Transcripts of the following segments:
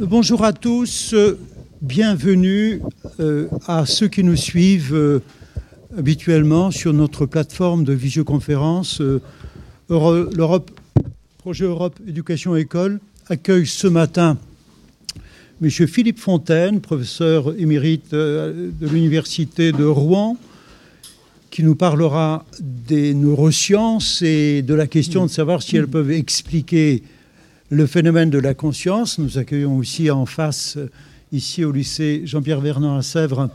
Bonjour à tous, bienvenue euh, à ceux qui nous suivent euh, habituellement sur notre plateforme de visioconférence. Euh, L'Europe, projet Europe Éducation École accueille ce matin M. Philippe Fontaine, professeur émérite de l'Université de Rouen, qui nous parlera des neurosciences et de la question de savoir si elles peuvent expliquer le phénomène de la conscience. Nous accueillons aussi en face, ici au lycée Jean-Pierre Vernant à Sèvres,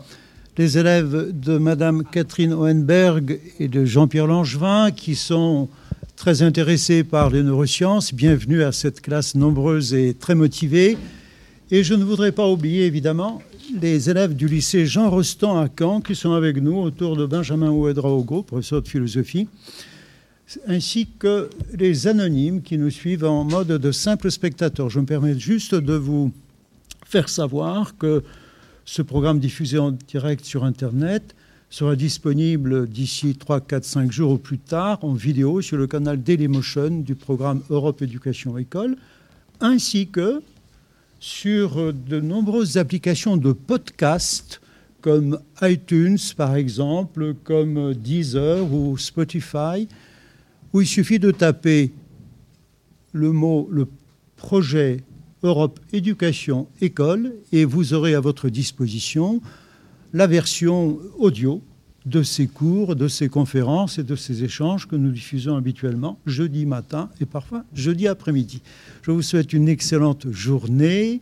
les élèves de Madame Catherine Hohenberg et de Jean-Pierre Langevin qui sont très intéressés par les neurosciences. Bienvenue à cette classe nombreuse et très motivée. Et je ne voudrais pas oublier évidemment les élèves du lycée Jean Rostand à Caen qui sont avec nous autour de Benjamin Ouedraogo, professeur de philosophie, ainsi que les anonymes qui nous suivent en mode de simple spectateur. Je me permets juste de vous faire savoir que ce programme diffusé en direct sur Internet sera disponible d'ici 3, 4, 5 jours au plus tard en vidéo sur le canal Dailymotion du programme Europe Éducation École, ainsi que sur de nombreuses applications de podcast comme iTunes par exemple, comme Deezer ou Spotify, où il suffit de taper le mot, le projet Europe Éducation École et vous aurez à votre disposition la version audio de ces cours, de ces conférences et de ces échanges que nous diffusons habituellement jeudi matin et parfois jeudi après-midi. Je vous souhaite une excellente journée,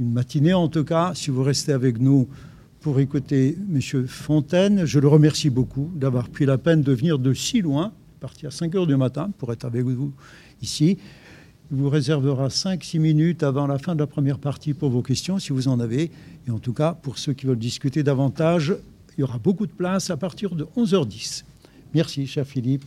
une matinée en tout cas, si vous restez avec nous pour écouter M. Fontaine. Je le remercie beaucoup d'avoir pris la peine de venir de si loin, partir à 5 heures du matin pour être avec vous ici. Il vous réservera 5-6 minutes avant la fin de la première partie pour vos questions, si vous en avez. Et en tout cas, pour ceux qui veulent discuter davantage, il y aura beaucoup de place à partir de 11h10. Merci, cher Philippe.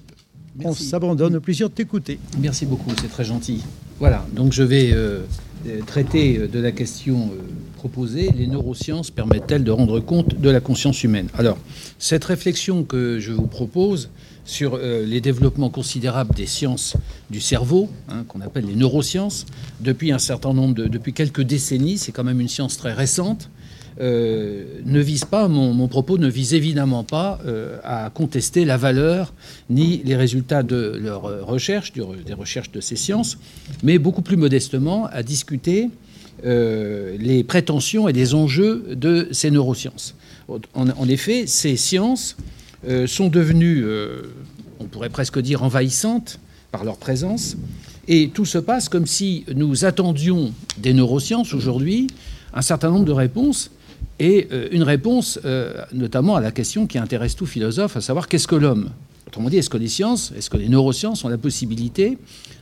On s'abandonne au plaisir de t'écouter. Merci beaucoup, c'est très gentil. Voilà, donc je vais euh, euh, traiter euh, de la question proposée. Les neurosciences permettent-elles de rendre compte de la conscience humaine? Alors, cette réflexion que je vous propose sur les développements considérables des sciences du cerveau, hein, qu'on appelle les neurosciences, depuis un certain nombre de, depuis quelques décennies, c'est quand même une science très récente, euh, ne vise pas, mon, propos ne vise évidemment pas euh, à contester la valeur ni les résultats de leurs recherches, des recherches de ces sciences, mais beaucoup plus modestement à discuter euh, les prétentions et les enjeux de ces neurosciences. En, effet, ces sciences sont devenues, on pourrait presque dire, envahissantes par leur présence, et tout se passe comme si nous attendions des neurosciences aujourd'hui un certain nombre de réponses et euh, une réponse euh, notamment à la question qui intéresse tout philosophe, à savoir qu'est-ce que l'homme? Autrement dit, est-ce que les sciences, est-ce que les neurosciences ont la possibilité,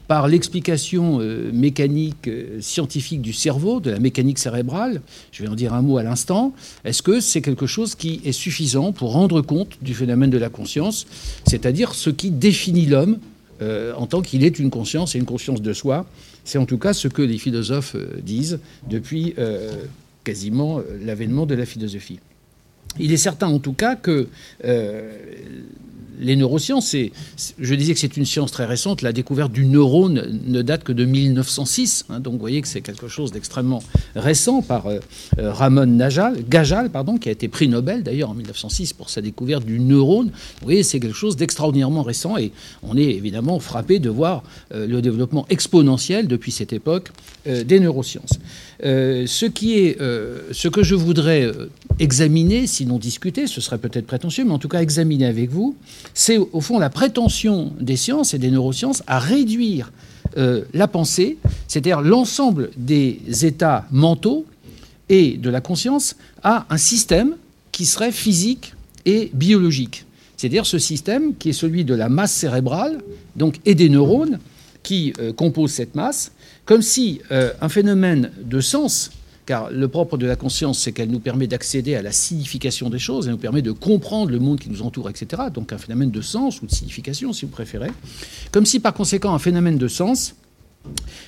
par l'explication euh, mécanique, scientifique du cerveau, de la mécanique cérébrale, je vais en dire un mot à l'instant, est-ce que c'est quelque chose qui est suffisant pour rendre compte du phénomène de la conscience, c'est-à-dire ce qui définit l'homme en tant qu'il est une conscience et une conscience de soi? C'est en tout cas ce que les philosophes disent depuis quasiment euh, l'avènement de la philosophie. Il est certain en tout cas que euh, les neurosciences, je disais que c'est une science très récente. La découverte du neurone ne date que de 1906. Hein, donc vous voyez que c'est quelque chose d'extrêmement récent par euh, Ramon Najal, Gajal, pardon, qui a été prix Nobel d'ailleurs en 1906 pour sa découverte du neurone. Vous voyez, c'est quelque chose d'extraordinairement récent et on est évidemment frappé de voir le développement exponentiel depuis cette époque des neurosciences. Euh, ce, qui est, euh, ce que je voudrais euh, examiner, sinon discuter, ce serait peut-être prétentieux, mais en tout cas examiner avec vous, c'est au fond la prétention des sciences et des neurosciences à réduire la pensée, c'est-à-dire l'ensemble des états mentaux et de la conscience, à un système qui serait physique et biologique. C'est-à-dire ce système qui est celui de la masse cérébrale, donc et des neurones qui composent cette masse, comme si euh, un phénomène de sens, car le propre de la conscience, c'est qu'elle nous permet d'accéder à la signification des choses, elle nous permet de comprendre le monde qui nous entoure, etc. Donc un phénomène de sens ou de signification, si vous préférez. Comme si par conséquent un phénomène de sens,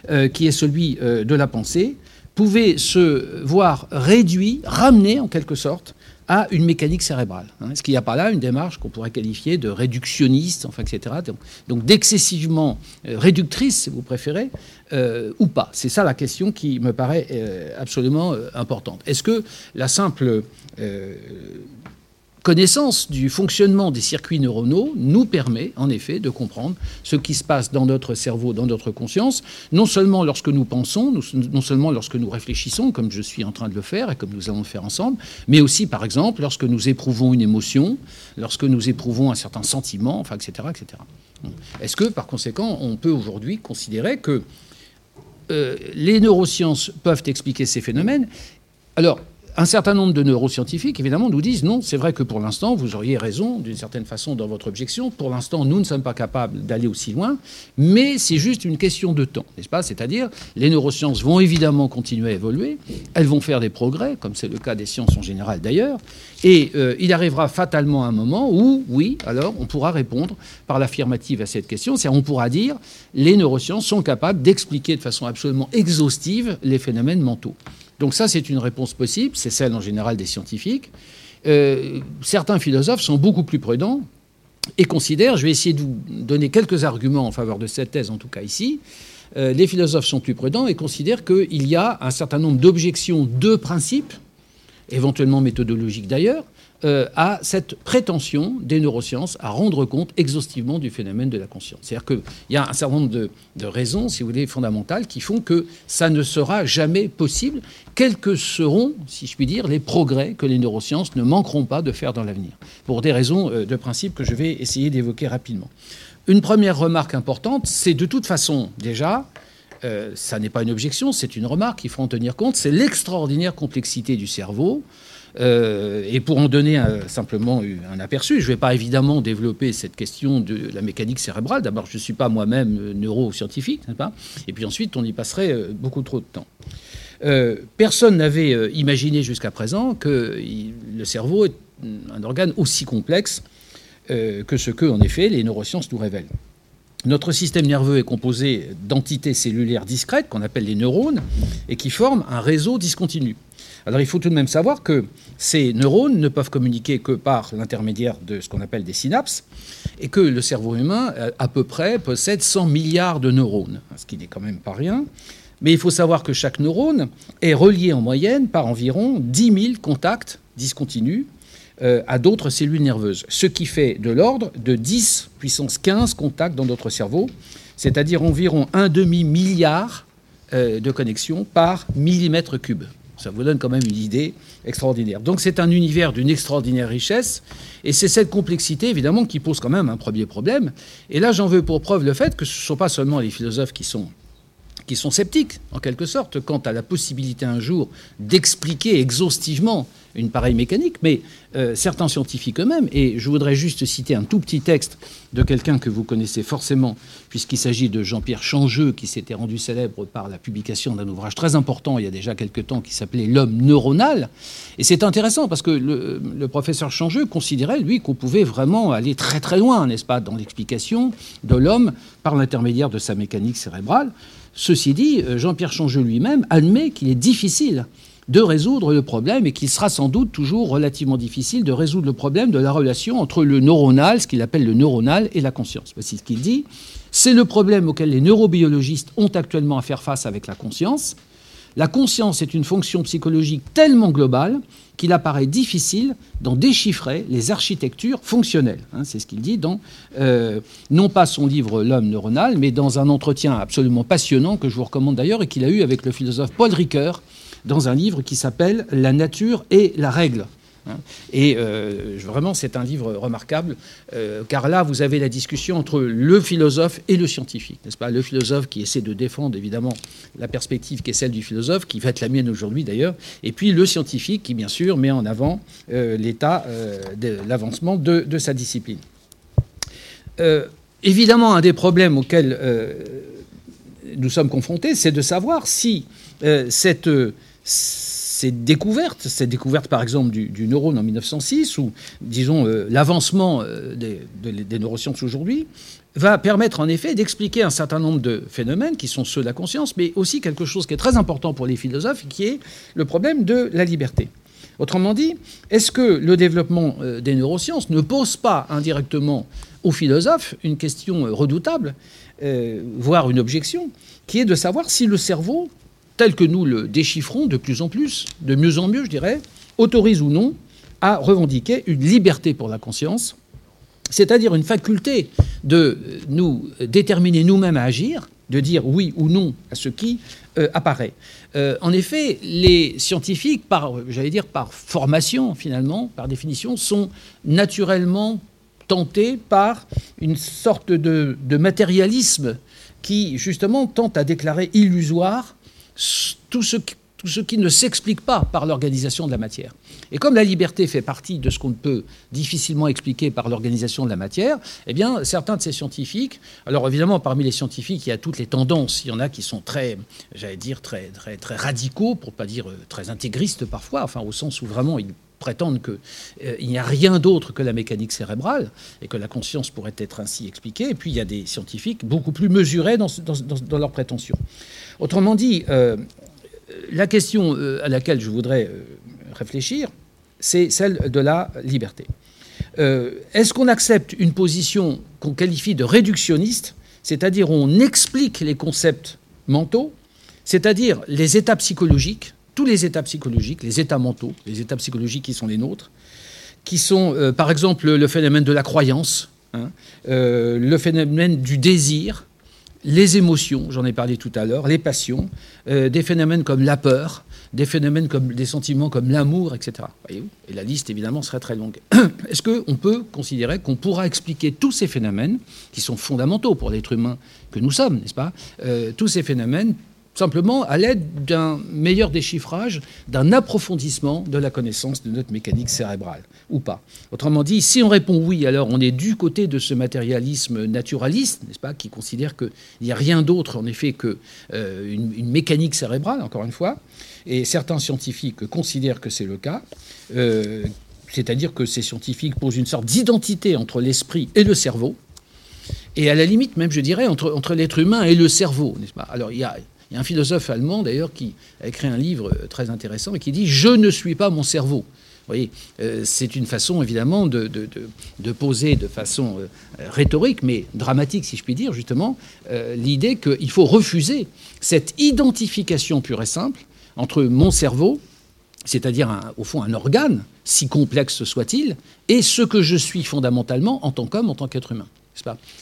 euh, qui est celui euh, de la pensée, pouvait se voir réduit, ramené en quelque sorte à une mécanique cérébrale. Hein. Est-ce qu'il n'y a pas là une démarche qu'on pourrait qualifier de réductionniste, enfin, etc. Donc, d'excessivement euh, réductrice, si vous préférez, euh, ou pas C'est ça la question qui me paraît euh, absolument importante. Est-ce que la simple connaissance du fonctionnement des circuits neuronaux nous permet en effet de comprendre ce qui se passe dans notre cerveau, dans notre conscience, non seulement lorsque nous pensons, non seulement lorsque nous réfléchissons, comme je suis en train de le faire et comme nous allons le faire ensemble, mais aussi par exemple lorsque nous éprouvons une émotion, lorsque nous éprouvons un certain sentiment, enfin, etc. etc. Est-ce que par conséquent on peut aujourd'hui considérer que euh, les neurosciences peuvent expliquer ces phénomènes? Alors, un certain nombre de neuroscientifiques, évidemment, nous disent non, c'est vrai que pour l'instant, vous auriez raison d'une certaine façon dans votre objection. Pour l'instant, nous ne sommes pas capables d'aller aussi loin, mais c'est juste une question de temps, n'est-ce pas? C'est-à-dire, les neurosciences vont évidemment continuer à évoluer, elles vont faire des progrès, comme c'est le cas des sciences en général d'ailleurs, et euh, il arrivera fatalement un moment où, oui, alors on pourra répondre par l'affirmative à cette question, c'est-à-dire on pourra dire les neurosciences sont capables d'expliquer de façon absolument exhaustive les phénomènes mentaux. Donc ça, c'est une réponse possible, c'est celle en général des scientifiques. Euh, certains philosophes sont beaucoup plus prudents et considèrent, je vais essayer de vous donner quelques arguments en faveur de cette thèse, en tout cas ici, euh, les philosophes sont plus prudents et considèrent qu'il y a un certain nombre d'objections de principe, éventuellement méthodologiques d'ailleurs, euh, à cette prétention des neurosciences à rendre compte exhaustivement du phénomène de la conscience. C'est-à-dire qu'il y a un certain nombre de, raisons, si vous voulez, fondamentales qui font que ça ne sera jamais possible, quels que seront, si je puis dire, les progrès que les neurosciences ne manqueront pas de faire dans l'avenir, pour des raisons euh, de principe que je vais essayer d'évoquer rapidement. Une première remarque importante, c'est de toute façon déjà, euh, ça n'est pas une objection, c'est une remarque, il faut en tenir compte, c'est l'extraordinaire complexité du cerveau. Euh, et pour en donner simplement un aperçu, je ne vais pas évidemment développer cette question de la mécanique cérébrale. D'abord, je ne suis pas moi-même neuroscientifique, pas? Et puis ensuite, on y passerait euh, beaucoup trop de temps. Euh, personne n'avait imaginé jusqu'à présent que le cerveau est un organe aussi complexe que ce que, en effet, les neurosciences nous révèlent. Notre système nerveux est composé d'entités cellulaires discrètes qu'on appelle les neurones et qui forment un réseau discontinu. Alors il faut tout de même savoir que ces neurones ne peuvent communiquer que par l'intermédiaire de ce qu'on appelle des synapses, et que le cerveau humain, euh, à peu près, possède 100 milliards de neurones, ce qui n'est quand même pas rien. Mais il faut savoir que chaque neurone est relié en moyenne par environ 10 000 contacts discontinus euh, à d'autres cellules nerveuses, ce qui fait de l'ordre de 10 puissance 15 contacts dans notre cerveau, c'est-à-dire environ un demi-milliard euh, de connexions par millimètre cube. Ça vous donne quand même une idée extraordinaire. Donc c'est un univers d'une extraordinaire richesse, et c'est cette complexité évidemment qui pose quand même un premier problème. Et là j'en veux pour preuve le fait que ce ne sont pas seulement les philosophes qui sont qui sont sceptiques, en quelque sorte, quant à la possibilité un jour d'expliquer exhaustivement une pareille mécanique, mais euh, certains scientifiques eux-mêmes, et je voudrais juste citer un tout petit texte de quelqu'un que vous connaissez forcément, puisqu'il s'agit de Jean-Pierre Changeux, qui s'était rendu célèbre par la publication d'un ouvrage très important il y a déjà quelques temps qui s'appelait L'homme neuronal. Et c'est intéressant parce que le professeur Changeux considérait, lui, qu'on pouvait vraiment aller très très loin, n'est-ce pas, dans l'explication de l'homme par l'intermédiaire de sa mécanique cérébrale. Ceci dit, euh, Jean-Pierre Changeux lui-même admet qu'il est difficile de résoudre le problème et qu'il sera sans doute toujours relativement difficile de résoudre le problème de la relation entre le neuronal, ce qu'il appelle le neuronal, et la conscience. Voici ce qu'il dit. C'est le problème auquel les neurobiologistes ont actuellement à faire face avec la conscience. La conscience est une fonction psychologique tellement globale qu'il apparaît difficile d'en déchiffrer les architectures fonctionnelles. Hein, c'est ce qu'il dit dans, euh, non pas son livre L'homme neuronal, mais dans un entretien absolument passionnant que je vous recommande d'ailleurs et qu'il a eu avec le philosophe Paul Ricoeur dans un livre qui s'appelle La nature et la règle. Hein. Et euh, vraiment, c'est un livre remarquable, euh, car là, vous avez la discussion entre le philosophe et le scientifique, n'est-ce pas? Le philosophe qui essaie de défendre, évidemment, la perspective qui est celle du philosophe, qui va être la mienne aujourd'hui d'ailleurs, et puis le scientifique qui, bien sûr, met en avant euh, l'état de l'avancement de, de, sa discipline. évidemment, un des problèmes auxquels nous sommes confrontés, c'est de savoir si cette cette découverte, cette découverte par exemple du, neurone en 1906, ou disons euh, l'avancement euh, des, neurosciences aujourd'hui, va permettre en effet d'expliquer un certain nombre de phénomènes qui sont ceux de la conscience, mais aussi quelque chose qui est très important pour les philosophes, qui est le problème de la liberté. Autrement dit, est-ce que le développement euh, des neurosciences ne pose pas indirectement aux philosophes une question redoutable, voire une objection, qui est de savoir si le cerveau, tel que nous le déchiffrons de plus en plus, de mieux en mieux, je dirais, autorise ou non à revendiquer une liberté pour la conscience, c'est-à-dire une faculté de nous déterminer nous-mêmes à agir, de dire oui ou non à ce qui euh, apparaît. Euh, en effet, les scientifiques, par, j'allais dire par formation finalement, par définition, sont naturellement tentés par une sorte de, de matérialisme qui justement tente à déclarer illusoire tout ce qui tout ce qui ne s'explique pas par l'organisation de la matière. Et comme la liberté fait partie de ce qu'on peut difficilement expliquer par l'organisation de la matière, eh bien, certains de ces scientifiques, alors évidemment, parmi les scientifiques, il y a toutes les tendances. Il y en a qui sont très, j'allais dire, très, très, très radicaux, pour pas dire euh, très intégristes parfois, enfin, au sens où vraiment ils prétendent qu'il euh, n'y a rien d'autre que la mécanique cérébrale et que la conscience pourrait être ainsi expliquée. Et puis il y a des scientifiques beaucoup plus mesurés dans, leurs prétentions. Autrement dit, euh, la question euh, à laquelle je voudrais réfléchir, c'est celle de la liberté. Est-ce qu'on accepte une position qu'on qualifie de réductionniste, c'est-à-dire on explique les concepts mentaux, c'est-à-dire les états psychologiques, tous les états psychologiques, les états mentaux, les états psychologiques qui sont les nôtres, qui sont par exemple le phénomène de la croyance, hein, le phénomène du désir, les émotions, j'en ai parlé tout à l'heure, les passions, euh, des phénomènes comme la peur, des phénomènes comme des sentiments comme l'amour, etc. Et la liste, évidemment, serait très longue. Est-ce qu'on peut considérer qu'on pourra expliquer tous ces phénomènes, qui sont fondamentaux pour l'être humain que nous sommes, n'est-ce pas? Euh, Tous ces phénomènes simplement à l'aide d'un meilleur déchiffrage, d'un approfondissement de la connaissance de notre mécanique cérébrale, ou pas. Autrement dit, si on répond oui, alors on est du côté de ce matérialisme naturaliste, n'est-ce pas, qui considère qu'il n'y a rien d'autre en effet qu'une euh, mécanique cérébrale, encore une fois, et certains scientifiques considèrent que c'est le cas. Euh, c'est-à-dire que ces scientifiques posent une sorte d'identité entre l'esprit et le cerveau, et à la limite même, je dirais, entre, entre l'être humain et le cerveau, n'est-ce pas Alors, il y a, il y a un philosophe allemand, d'ailleurs, qui a écrit un livre euh, très intéressant et qui dit Je ne suis pas mon cerveau. Vous voyez, euh, c'est une façon évidemment de, poser de façon euh, rhétorique, mais dramatique si je puis dire, justement, l'idée qu'il faut refuser cette identification pure et simple entre mon cerveau, c'est-à-dire au fond un organe, si complexe soit-il, et ce que je suis fondamentalement en tant qu'homme, en tant qu'être humain.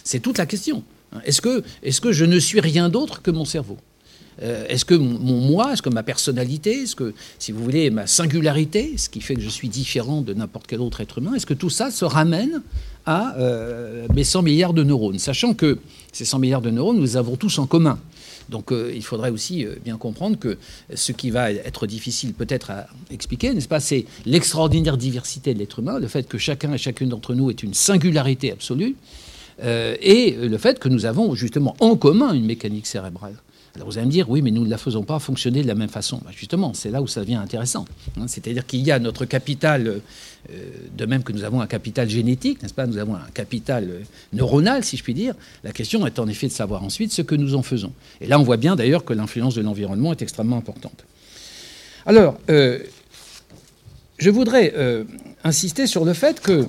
C'est toute la question. Est-ce que, est -ce que je ne suis rien d'autre que mon cerveau? Euh, est-ce que mon, moi, est-ce que ma personnalité, est-ce que, si vous voulez, ma singularité, ce qui fait que je suis différent de n'importe quel autre être humain, est-ce que tout ça se ramène à euh, mes 100 milliards de neurones? Sachant que ces 100 milliards de neurones, nous avons tous en commun. Donc euh, il faudrait aussi bien comprendre que ce qui va être difficile peut-être à expliquer, n'est-ce pas, c'est l'extraordinaire diversité de l'être humain, le fait que chacun et chacune d'entre nous est une singularité absolue, et le fait que nous avons justement en commun une mécanique cérébrale. Alors vous allez me dire, oui, mais nous ne la faisons pas fonctionner de la même façon. Bah, justement, c'est là où ça devient intéressant. Hein. C'est-à-dire qu'il y a notre capital, euh, de même que nous avons un capital génétique, n'est-ce pas? Nous avons un capital euh, neuronal, si je puis dire. La question est en effet de savoir ensuite ce que nous en faisons. Et là, on voit bien d'ailleurs que l'influence de l'environnement est extrêmement importante. Alors, euh, je voudrais insister sur le fait que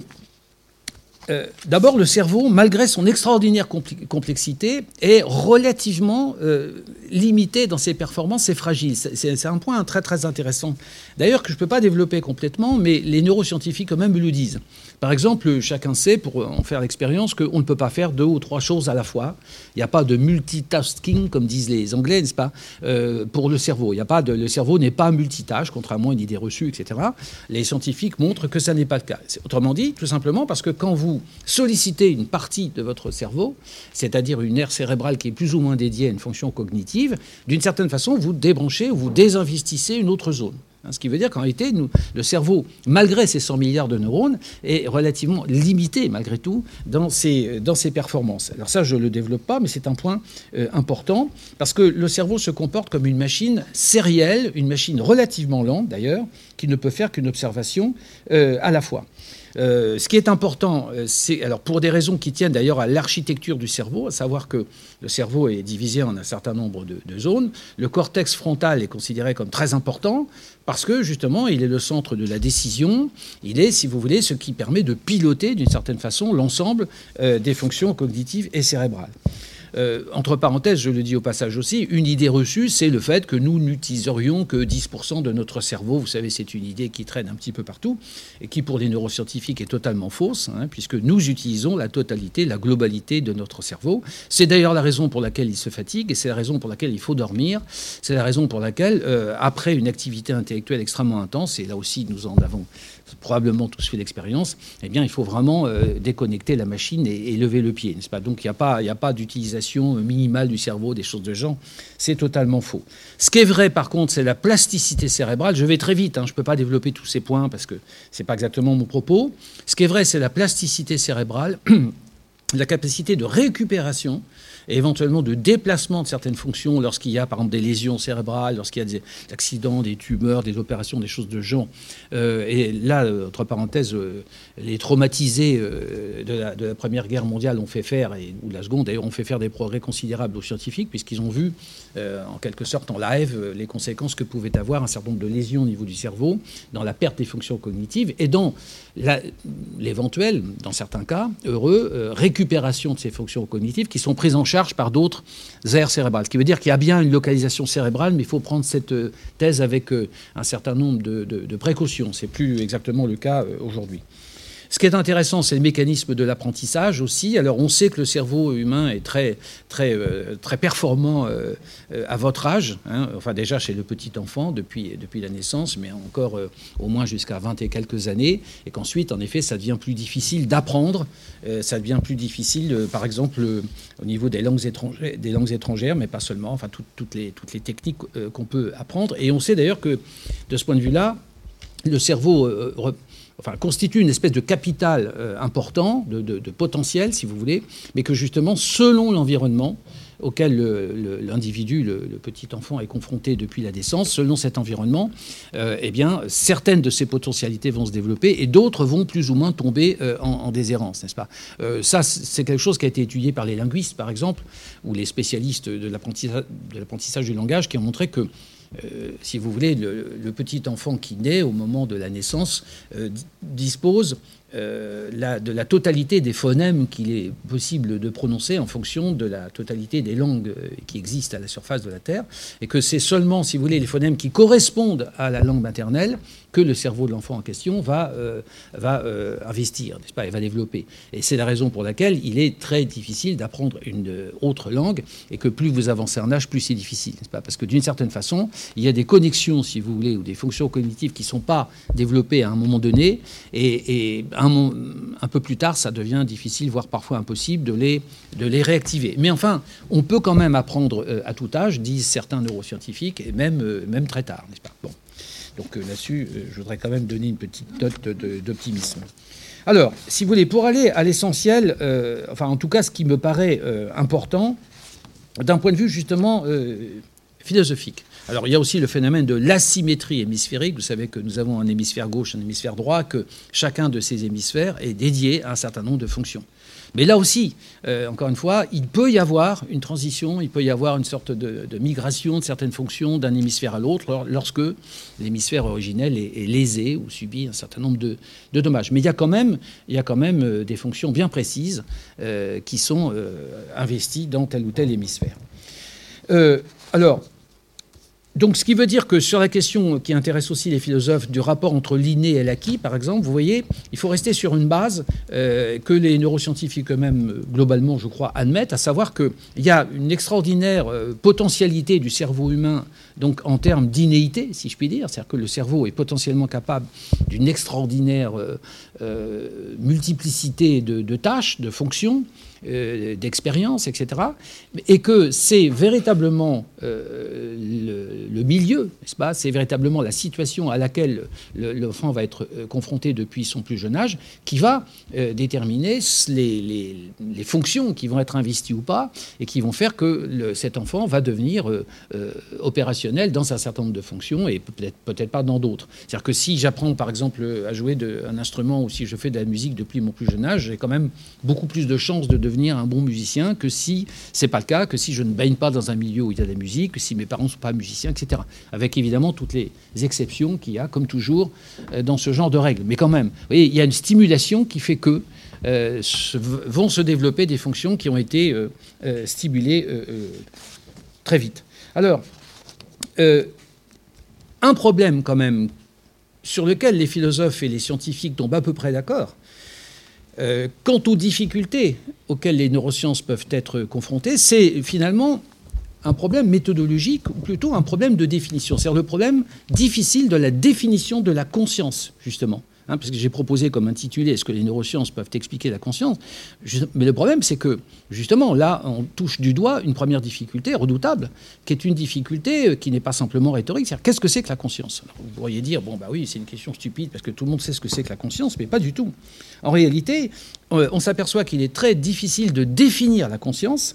euh, d'abord, le cerveau, malgré son extraordinaire complexité, est relativement euh, limité dans ses performances, c'est fragile. C'est un point très très intéressant. D'ailleurs, que je ne peux pas développer complètement, mais les neuroscientifiques eux-mêmes me le disent. Par exemple, chacun sait, pour en faire l'expérience, qu'on ne peut pas faire deux ou trois choses à la fois. Il n'y a pas de multitasking, comme disent les Anglais, n'est-ce pas, euh, pour le cerveau. Il y a pas de, le cerveau n'est pas multitâche, contrairement à une idée reçue, etc. Les scientifiques montrent que ça n'est pas le cas. Autrement dit, tout simplement parce que quand vous sollicitez une partie de votre cerveau, c'est-à-dire une aire cérébrale qui est plus ou moins dédiée à une fonction cognitive, d'une certaine façon, vous débranchez ou vous désinvestissez une autre zone. Hein, ce qui veut dire qu'en réalité, le cerveau, malgré ses 100 milliards de neurones, est relativement limité, malgré tout, dans ses, ses performances. Alors ça, je ne le développe pas, mais c'est un point euh, important, parce que le cerveau se comporte comme une machine sérielle, une machine relativement lente d'ailleurs, qui ne peut faire qu'une observation à la fois. Euh, ce qui est important, euh, c'est alors pour des raisons qui tiennent d'ailleurs à l'architecture du cerveau, à savoir que le cerveau est divisé en un certain nombre de, zones. Le cortex frontal est considéré comme très important parce que justement, il est le centre de la décision. Il est, si vous voulez, ce qui permet de piloter d'une certaine façon l'ensemble euh, des fonctions cognitives et cérébrales. Euh, entre parenthèses, je le dis au passage aussi, une idée reçue, c'est le fait que nous n'utiliserions que 10% de notre cerveau. Vous savez, c'est une idée qui traîne un petit peu partout et qui, pour les neuroscientifiques, est totalement fausse, hein, puisque nous utilisons la totalité, la globalité de notre cerveau. C'est d'ailleurs la raison pour laquelle il se fatigue et c'est la raison pour laquelle il faut dormir. C'est la raison pour laquelle, euh, après une activité intellectuelle extrêmement intense, et là aussi nous en avons probablement tous fait l'expérience, eh bien, il faut vraiment euh, déconnecter la machine et, lever le pied, n'est-ce pas? Donc, il n'y a pas, pas d'utilisation minimale du cerveau, des choses de genre. C'est totalement faux. Ce qui est vrai, par contre, c'est la plasticité cérébrale. Je vais très vite, hein, je ne peux pas développer tous ces points parce que ce n'est pas exactement mon propos. Ce qui est vrai, c'est la plasticité cérébrale, la capacité de récupération et éventuellement de déplacement de certaines fonctions lorsqu'il y a par exemple des lésions cérébrales, lorsqu'il y a des accidents, des tumeurs, des opérations, des choses de genre. Euh, et là, euh, entre parenthèses, euh, les traumatisés de la, Première Guerre mondiale ont fait faire, et, ou de la Seconde d'ailleurs, ont fait faire des progrès considérables aux scientifiques puisqu'ils ont vu en quelque sorte en live les conséquences que pouvaient avoir un certain nombre de lésions au niveau du cerveau dans la perte des fonctions cognitives et dans l'éventuelle, dans certains cas, heureux, récupération de ces fonctions cognitives qui sont prises en charge par d'autres aires cérébrales. Ce qui veut dire qu'il y a bien une localisation cérébrale, mais il faut prendre cette euh, thèse avec euh, un certain nombre de, de précautions. Ce n'est plus exactement le cas euh, aujourd'hui. Ce qui est intéressant, c'est le mécanisme de l'apprentissage aussi. Alors, on sait que le cerveau humain est très, très, euh, très performant euh, euh, à votre âge. Hein. Enfin, déjà chez le petit enfant, depuis, la naissance, mais encore au moins jusqu'à 20 et quelques années. Et qu'ensuite, en effet, ça devient plus difficile d'apprendre. ça devient plus difficile, par exemple, au niveau des langues, étrangères, des langues étrangères, mais pas seulement. Enfin, toutes les techniques qu'on peut apprendre. Et on sait d'ailleurs que, de ce point de vue-là, le cerveau enfin, constitue une espèce de capital euh, important, de, potentiel, si vous voulez, mais que justement, selon l'environnement auquel l'individu, le, petit enfant, est confronté depuis la naissance, selon cet environnement, euh, eh bien, certaines de ses potentialités vont se développer et d'autres vont plus ou moins tomber euh, en, déshérence, n'est-ce pas? Ça, c'est quelque chose qui a été étudié par les linguistes, par exemple, ou les spécialistes de l'apprentissage du langage, qui ont montré que euh, si vous voulez, le, petit enfant qui naît au moment de la naissance euh, dispose euh, de la totalité des phonèmes qu'il est possible de prononcer en fonction de la totalité des langues qui existent à la surface de la Terre, et que c'est seulement, si vous voulez, les phonèmes qui correspondent à la langue maternelle que le cerveau de l'enfant en question va, euh, va euh, investir, n'est-ce pas, et va développer. Et c'est la raison pour laquelle il est très difficile d'apprendre une autre langue, et que plus vous avancez en âge, plus c'est difficile, n'est-ce pas Parce que d'une certaine façon, il y a des connexions, si vous voulez, ou des fonctions cognitives qui ne sont pas développées à un moment donné, et, un, peu plus tard, ça devient difficile, voire parfois impossible, de les, de les réactiver. Mais enfin, on peut quand même apprendre euh, à tout âge, disent certains neuroscientifiques, et même, même très tard, n'est-ce pas? Bon. Donc euh, là-dessus, euh, je voudrais quand même donner une petite note d'optimisme. Alors, si vous voulez, pour aller à l'essentiel, euh, enfin en tout cas ce qui me paraît important, d'un point de vue justement philosophique. Alors il y a aussi le phénomène de l'asymétrie hémisphérique. Vous savez que nous avons un hémisphère gauche, un hémisphère droit, que chacun de ces hémisphères est dédié à un certain nombre de fonctions. Mais là aussi, euh, encore une fois, il peut y avoir une transition, il peut y avoir une sorte de, migration de certaines fonctions d'un hémisphère à l'autre lorsque l'hémisphère originel est, lésé ou subit un certain nombre de, dommages. Mais il y a quand même, il y a quand même euh, des fonctions bien précises euh, qui sont investies dans tel ou tel hémisphère. alors, donc, ce qui veut dire que sur la question qui intéresse aussi les philosophes du rapport entre l'inné et l'acquis, par exemple, vous voyez, il faut rester sur une base euh, que les neuroscientifiques eux-mêmes, globalement, je crois, admettent, à savoir qu'il y a une extraordinaire euh, potentialité du cerveau humain, donc en termes d'innéité, si je puis dire, c'est-à-dire que le cerveau est potentiellement capable d'une extraordinaire euh, multiplicité de, tâches, de fonctions, euh, d'expérience, etc. Et que c'est véritablement euh, le, milieu, n'est-ce pas C'est véritablement la situation à laquelle l'enfant va être confronté depuis son plus jeune âge qui va déterminer les, fonctions qui vont être investies ou pas et qui vont faire que cet enfant va devenir opérationnel dans un certain nombre de fonctions et peut-être peut-être pas dans d'autres. C'est-à-dire que si j'apprends par exemple à jouer de, un instrument ou si je fais de la musique depuis mon plus jeune âge, j'ai quand même beaucoup plus de chances de devenir un bon musicien que si c'est pas le cas, que si je ne baigne pas dans un milieu où il y a de la musique, que si mes parents ne sont pas musiciens, etc. Avec évidemment toutes les exceptions qu'il y a, comme toujours, euh, dans ce genre de règles. Mais quand même, il y a une stimulation qui fait que euh, vont se développer des fonctions qui ont été euh, stimulées très vite. Alors, un problème quand même sur lequel les philosophes et les scientifiques tombent à peu près d'accord, euh, quant aux difficultés auxquelles les neurosciences peuvent être confrontées, c'est finalement un problème méthodologique, ou plutôt un problème de définition. C'est-à-dire le problème difficile de la définition de la conscience, justement. Hein, parce que j'ai proposé comme intitulé Est-ce que les neurosciences peuvent expliquer la conscience? Mais le problème, c'est que, justement, là, on touche du doigt une première difficulté redoutable, qui est une difficulté euh, qui n'est pas simplement rhétorique. C'est-à-dire, qu'est-ce que c'est que la conscience? Vous pourriez dire Bon, bah oui, c'est une question stupide, parce que tout le monde sait ce que c'est que la conscience, mais pas du tout. En réalité, euh, on s'aperçoit qu'il est très difficile de définir la conscience.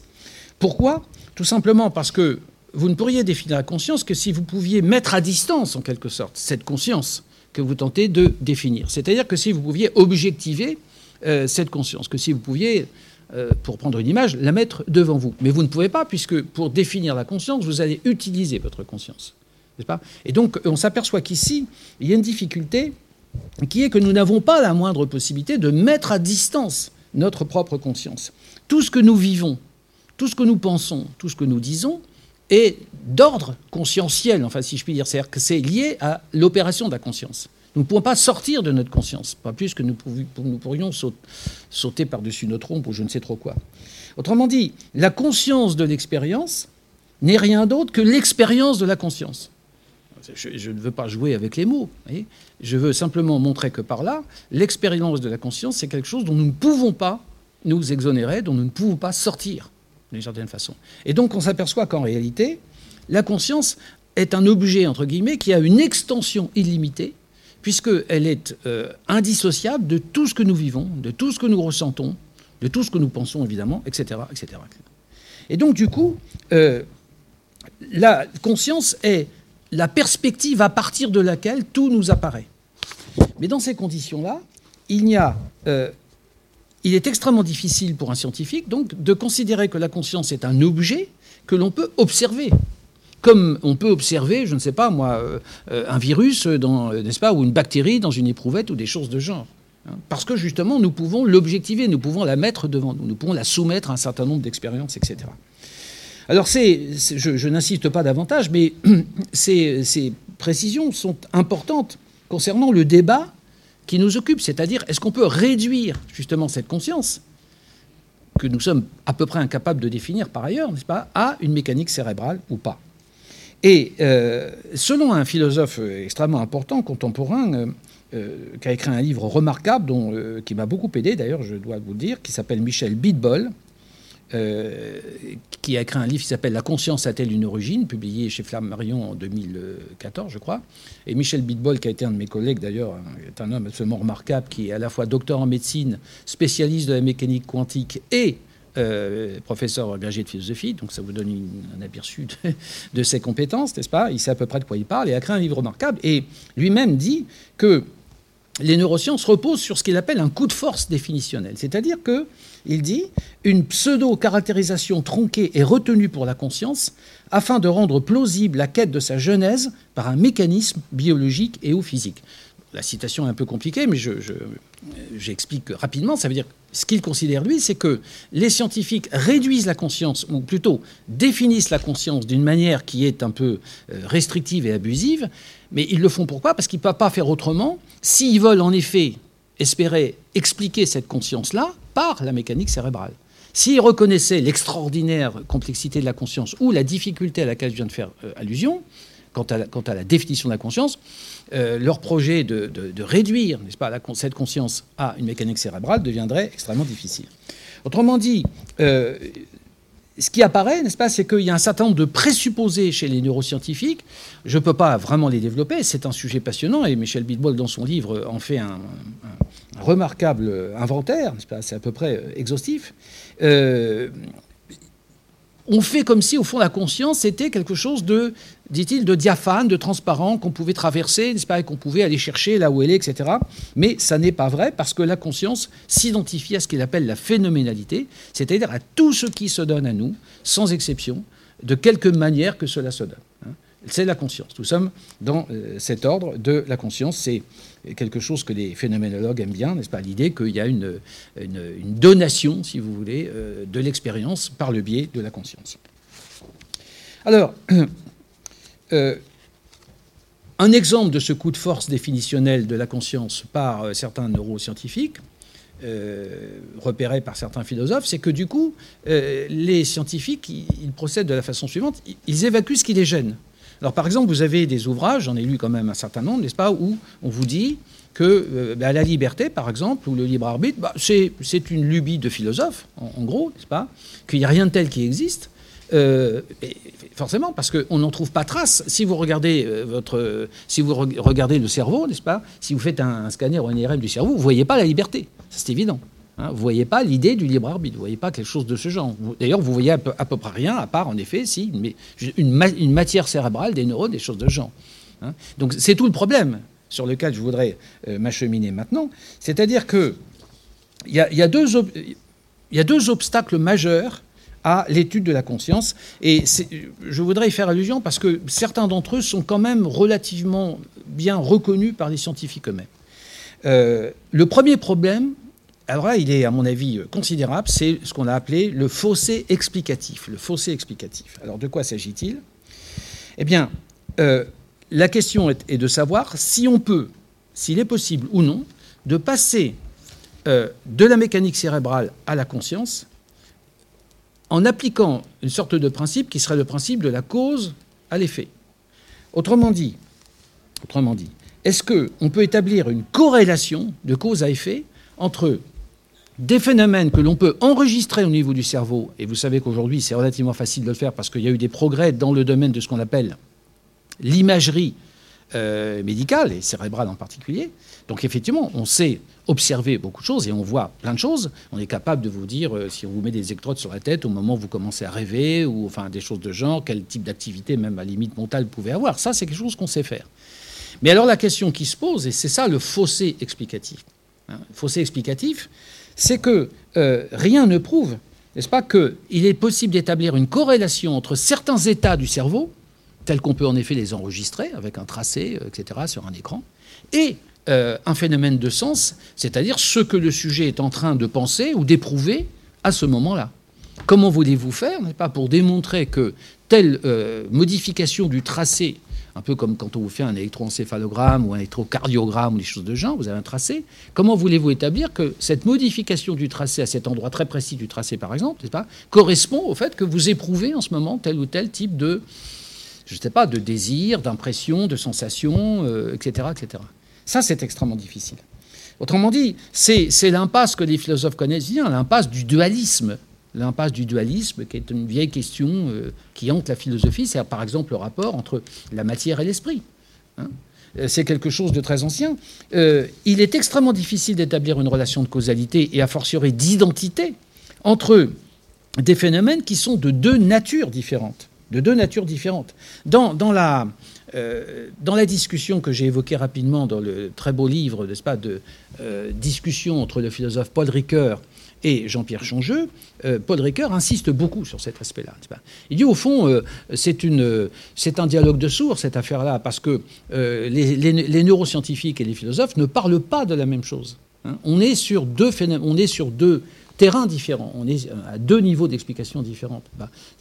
Pourquoi? Tout simplement parce que vous ne pourriez définir la conscience que si vous pouviez mettre à distance, en quelque sorte, cette conscience que vous tentez de définir. C'est-à-dire que si vous pouviez objectiver euh, cette conscience, que si vous pouviez, euh, pour prendre une image, la mettre devant vous. Mais vous ne pouvez pas, puisque pour définir la conscience, vous allez utiliser votre conscience. Pas? Et donc, on s'aperçoit qu'ici, il y a une difficulté qui est que nous n'avons pas la moindre possibilité de mettre à distance notre propre conscience. Tout ce que nous vivons, tout ce que nous pensons, tout ce que nous disons, est d'ordre conscientiel, enfin si je puis dire, c'est-à-dire que c'est lié à l'opération de la conscience. Nous ne pouvons pas sortir de notre conscience, pas plus que nous, pourrions sauter par-dessus notre ombre ou je ne sais trop quoi. Autrement dit, la conscience de l'expérience n'est rien d'autre que l'expérience de la conscience. Je, ne veux pas jouer avec les mots. je veux simplement montrer que par là, l'expérience de la conscience, c'est quelque chose dont nous ne pouvons pas nous exonérer, dont nous ne pouvons pas sortir d'une certaine façon. Et donc on s'aperçoit qu'en réalité, la conscience est un objet, entre guillemets, qui a une extension illimitée, puisqu'elle est euh, indissociable de tout ce que nous vivons, de tout ce que nous ressentons, de tout ce que nous pensons, évidemment, etc. etc., Et donc, du coup, euh, la conscience est la perspective à partir de laquelle tout nous apparaît. Mais dans ces conditions-là, il n'y a euh, il est extrêmement difficile pour un scientifique donc de considérer que la conscience est un objet que l'on peut observer. Comme on peut observer, je ne sais pas moi, euh, un virus, euh, n'est-ce pas, ou une bactérie dans une éprouvette ou des choses de genre. Hein. Parce que justement, nous pouvons l'objectiver, nous pouvons la mettre devant nous, nous pouvons la soumettre à un certain nombre d'expériences, etc. Alors, c'est, je, n'insiste pas davantage, mais ces précisions sont importantes concernant le débat qui nous occupe, c'est-à-dire est-ce qu'on peut réduire justement cette conscience que nous sommes à peu près incapables de définir par ailleurs, n'est-ce pas, à une mécanique cérébrale ou pas? Et euh, selon un philosophe extrêmement important, contemporain, euh, euh, qui a écrit un livre remarquable, qui m'a beaucoup aidé d'ailleurs, je dois vous le dire, qui s'appelle Michel Bidbol, euh, qui a écrit un livre qui s'appelle La conscience a-t-elle une origine, publié chez Flammarion en 2014, je crois. Et Michel Bitbol, qui a été un de mes collègues d'ailleurs, est un homme absolument remarquable, qui est à la fois docteur en médecine, spécialiste de la mécanique quantique et euh, professeur agrégé de philosophie, donc ça vous donne un aperçu de, de, ses compétences, n'est-ce pas? Il sait à peu près de quoi il parle et a écrit un livre remarquable. Et lui-même dit que les neurosciences reposent sur ce qu'il appelle un coup de force définitionnel, c'est-à-dire que il dit une pseudo-caractérisation tronquée est retenue pour la conscience afin de rendre plausible la quête de sa genèse par un mécanisme biologique et ou physique. La citation est un peu compliquée, mais j'explique rapidement. Ça veut dire ce qu'il considère, lui, c'est que les scientifiques réduisent la conscience, ou plutôt définissent la conscience d'une manière qui est un peu euh, restrictive et abusive, mais ils le font pourquoi? Parce qu'ils ne peuvent pas faire autrement. S'ils veulent en effet espérer expliquer cette conscience-là, par la mécanique cérébrale. S'ils reconnaissaient l'extraordinaire complexité de la conscience ou la difficulté à laquelle je viens de faire euh, allusion, quant à, la, définition de la conscience, euh, leur projet de, réduire n'est-ce pas, cette conscience à une mécanique cérébrale deviendrait extrêmement difficile. Autrement dit, euh, ce qui apparaît, n'est-ce pas, c'est qu'il y a un certain nombre de présupposés chez les neuroscientifiques. Je ne peux pas vraiment les développer, c'est un sujet passionnant, et Michel Bidwell, dans son livre, en fait un, remarquable inventaire, c'est à peu près exhaustif. Euh, on fait comme si, au fond, la conscience, c'était quelque chose de, dit-il, de diaphane, de transparent, qu'on pouvait traverser, qu'on pouvait aller chercher là où elle est, etc. Mais ça n'est pas vrai, parce que la conscience s'identifie à ce qu'il appelle la phénoménalité, c'est-à-dire à tout ce qui se donne à nous, sans exception, de quelque manière que cela se donne. C'est la conscience. Nous sommes dans euh, cet ordre de la conscience. C'est quelque chose que les phénoménologues aiment bien, n'est-ce pas L'idée qu'il y a une, donation, si vous voulez, euh, de l'expérience par le biais de la conscience. Alors, euh, un exemple de ce coup de force définitionnel de la conscience par certains neuroscientifiques, repéré par certains philosophes, c'est que du coup, les scientifiques, ils procèdent de la façon suivante, ils évacuent ce qui les gêne. Alors par exemple, vous avez des ouvrages, j'en ai lu quand même un certain nombre, n'est-ce pas, où on vous dit que euh, bah, la liberté, par exemple, ou le libre arbitre, bah, c'est une lubie de philosophe, en, gros, n'est-ce pas Qu'il n'y a rien de tel qui existe. Euh, forcément, parce qu'on n'en trouve pas trace. Si vous regardez euh, votre, si vous regardez le cerveau, n'est-ce pas Si vous faites un, scanner ou un IRM du cerveau, vous voyez pas la liberté. C'est évident. Hein, vous ne voyez pas l'idée du libre arbitre, vous ne voyez pas quelque chose de ce genre. D'ailleurs, vous voyez à peu, près rien, à part, en effet, si, une, matière cérébrale, des neurones, des choses de ce genre. Hein. Donc c'est tout le problème sur lequel je voudrais euh, m'acheminer maintenant. C'est-à-dire qu'il y, a, y, a deux, y a deux obstacles majeurs à l'étude de la conscience. Et je voudrais y faire allusion parce que certains d'entre eux sont quand même relativement bien reconnus par les scientifiques eux-mêmes. Euh, le premier problème, alors là, il est, à mon avis, considérable, c'est ce qu'on a appelé le fossé explicatif. Le fossé explicatif. Alors, de quoi s'agit-il? Eh bien, euh, la question est, de savoir si on peut, s'il est possible ou non, de passer euh, de la mécanique cérébrale à la conscience en appliquant une sorte de principe qui serait le principe de la cause à l'effet. Autrement dit, autrement dit, est-ce qu'on peut établir une corrélation de cause à effet entre des phénomènes que l'on peut enregistrer au niveau du cerveau, et vous savez qu'aujourd'hui c'est relativement facile de le faire parce qu'il y a eu des progrès dans le domaine de ce qu'on appelle l'imagerie euh, médicale, et cérébrale en particulier. Donc effectivement, on sait observer beaucoup de choses et on voit plein de choses. On est capable de vous dire euh, si on vous met des électrodes sur la tête au moment où vous commencez à rêver, ou enfin des choses de genre, quel type d'activité, même à limite mentale, vous pouvez avoir. Ça, c'est quelque chose qu'on sait faire. Mais alors la question qui se pose, et c'est ça le fossé explicatif. Hein, fossé explicatif, c'est que euh, rien ne prouve, n'est-ce pas, qu'il est possible d'établir une corrélation entre certains états du cerveau, tels qu'on peut en effet les enregistrer avec un tracé, euh, etc., sur un écran, et euh, un phénomène de sens, c'est-à-dire ce que le sujet est en train de penser ou d'éprouver à ce moment-là. Comment voulez-vous faire, n'est-ce pas, pour démontrer que telle modification du tracé un peu comme quand on vous fait un électroencéphalogramme ou un électrocardiogramme ou des choses de genre, vous avez un tracé. Comment voulez-vous établir que cette modification du tracé à cet endroit très précis du tracé, par exemple, pas, correspond au fait que vous éprouvez en ce moment tel ou tel type de, je sais pas, de désir, d'impression, de sensation, etc., euh, etc. Ça, c'est extrêmement difficile. Autrement dit, c'est l'impasse que les philosophes connaissent bien, l'impasse du dualisme l'impasse du dualisme, qui est une vieille question euh, qui hante la philosophie, c'est par exemple le rapport entre la matière et l'esprit. Hein. Euh, c'est quelque chose de très ancien. Euh, il est extrêmement difficile d'établir une relation de causalité et a fortiori d'identité entre des phénomènes qui sont de deux natures différentes. De deux natures différentes. Dans, la, dans la discussion que j'ai évoquée rapidement dans le très beau livre, n'est-ce pas, de discussion entre le philosophe Paul Ricoeur et Jean-Pierre Changeux, euh, Paul Ricoeur insiste beaucoup sur cet aspect-là. Il dit au fond, euh, c'est un dialogue de sourds, cette affaire-là, parce que euh, les, neuroscientifiques et les philosophes ne parlent pas de la même chose. Hein. On, est sur deux on est sur deux terrains différents, on est à deux niveaux d'explication différentes.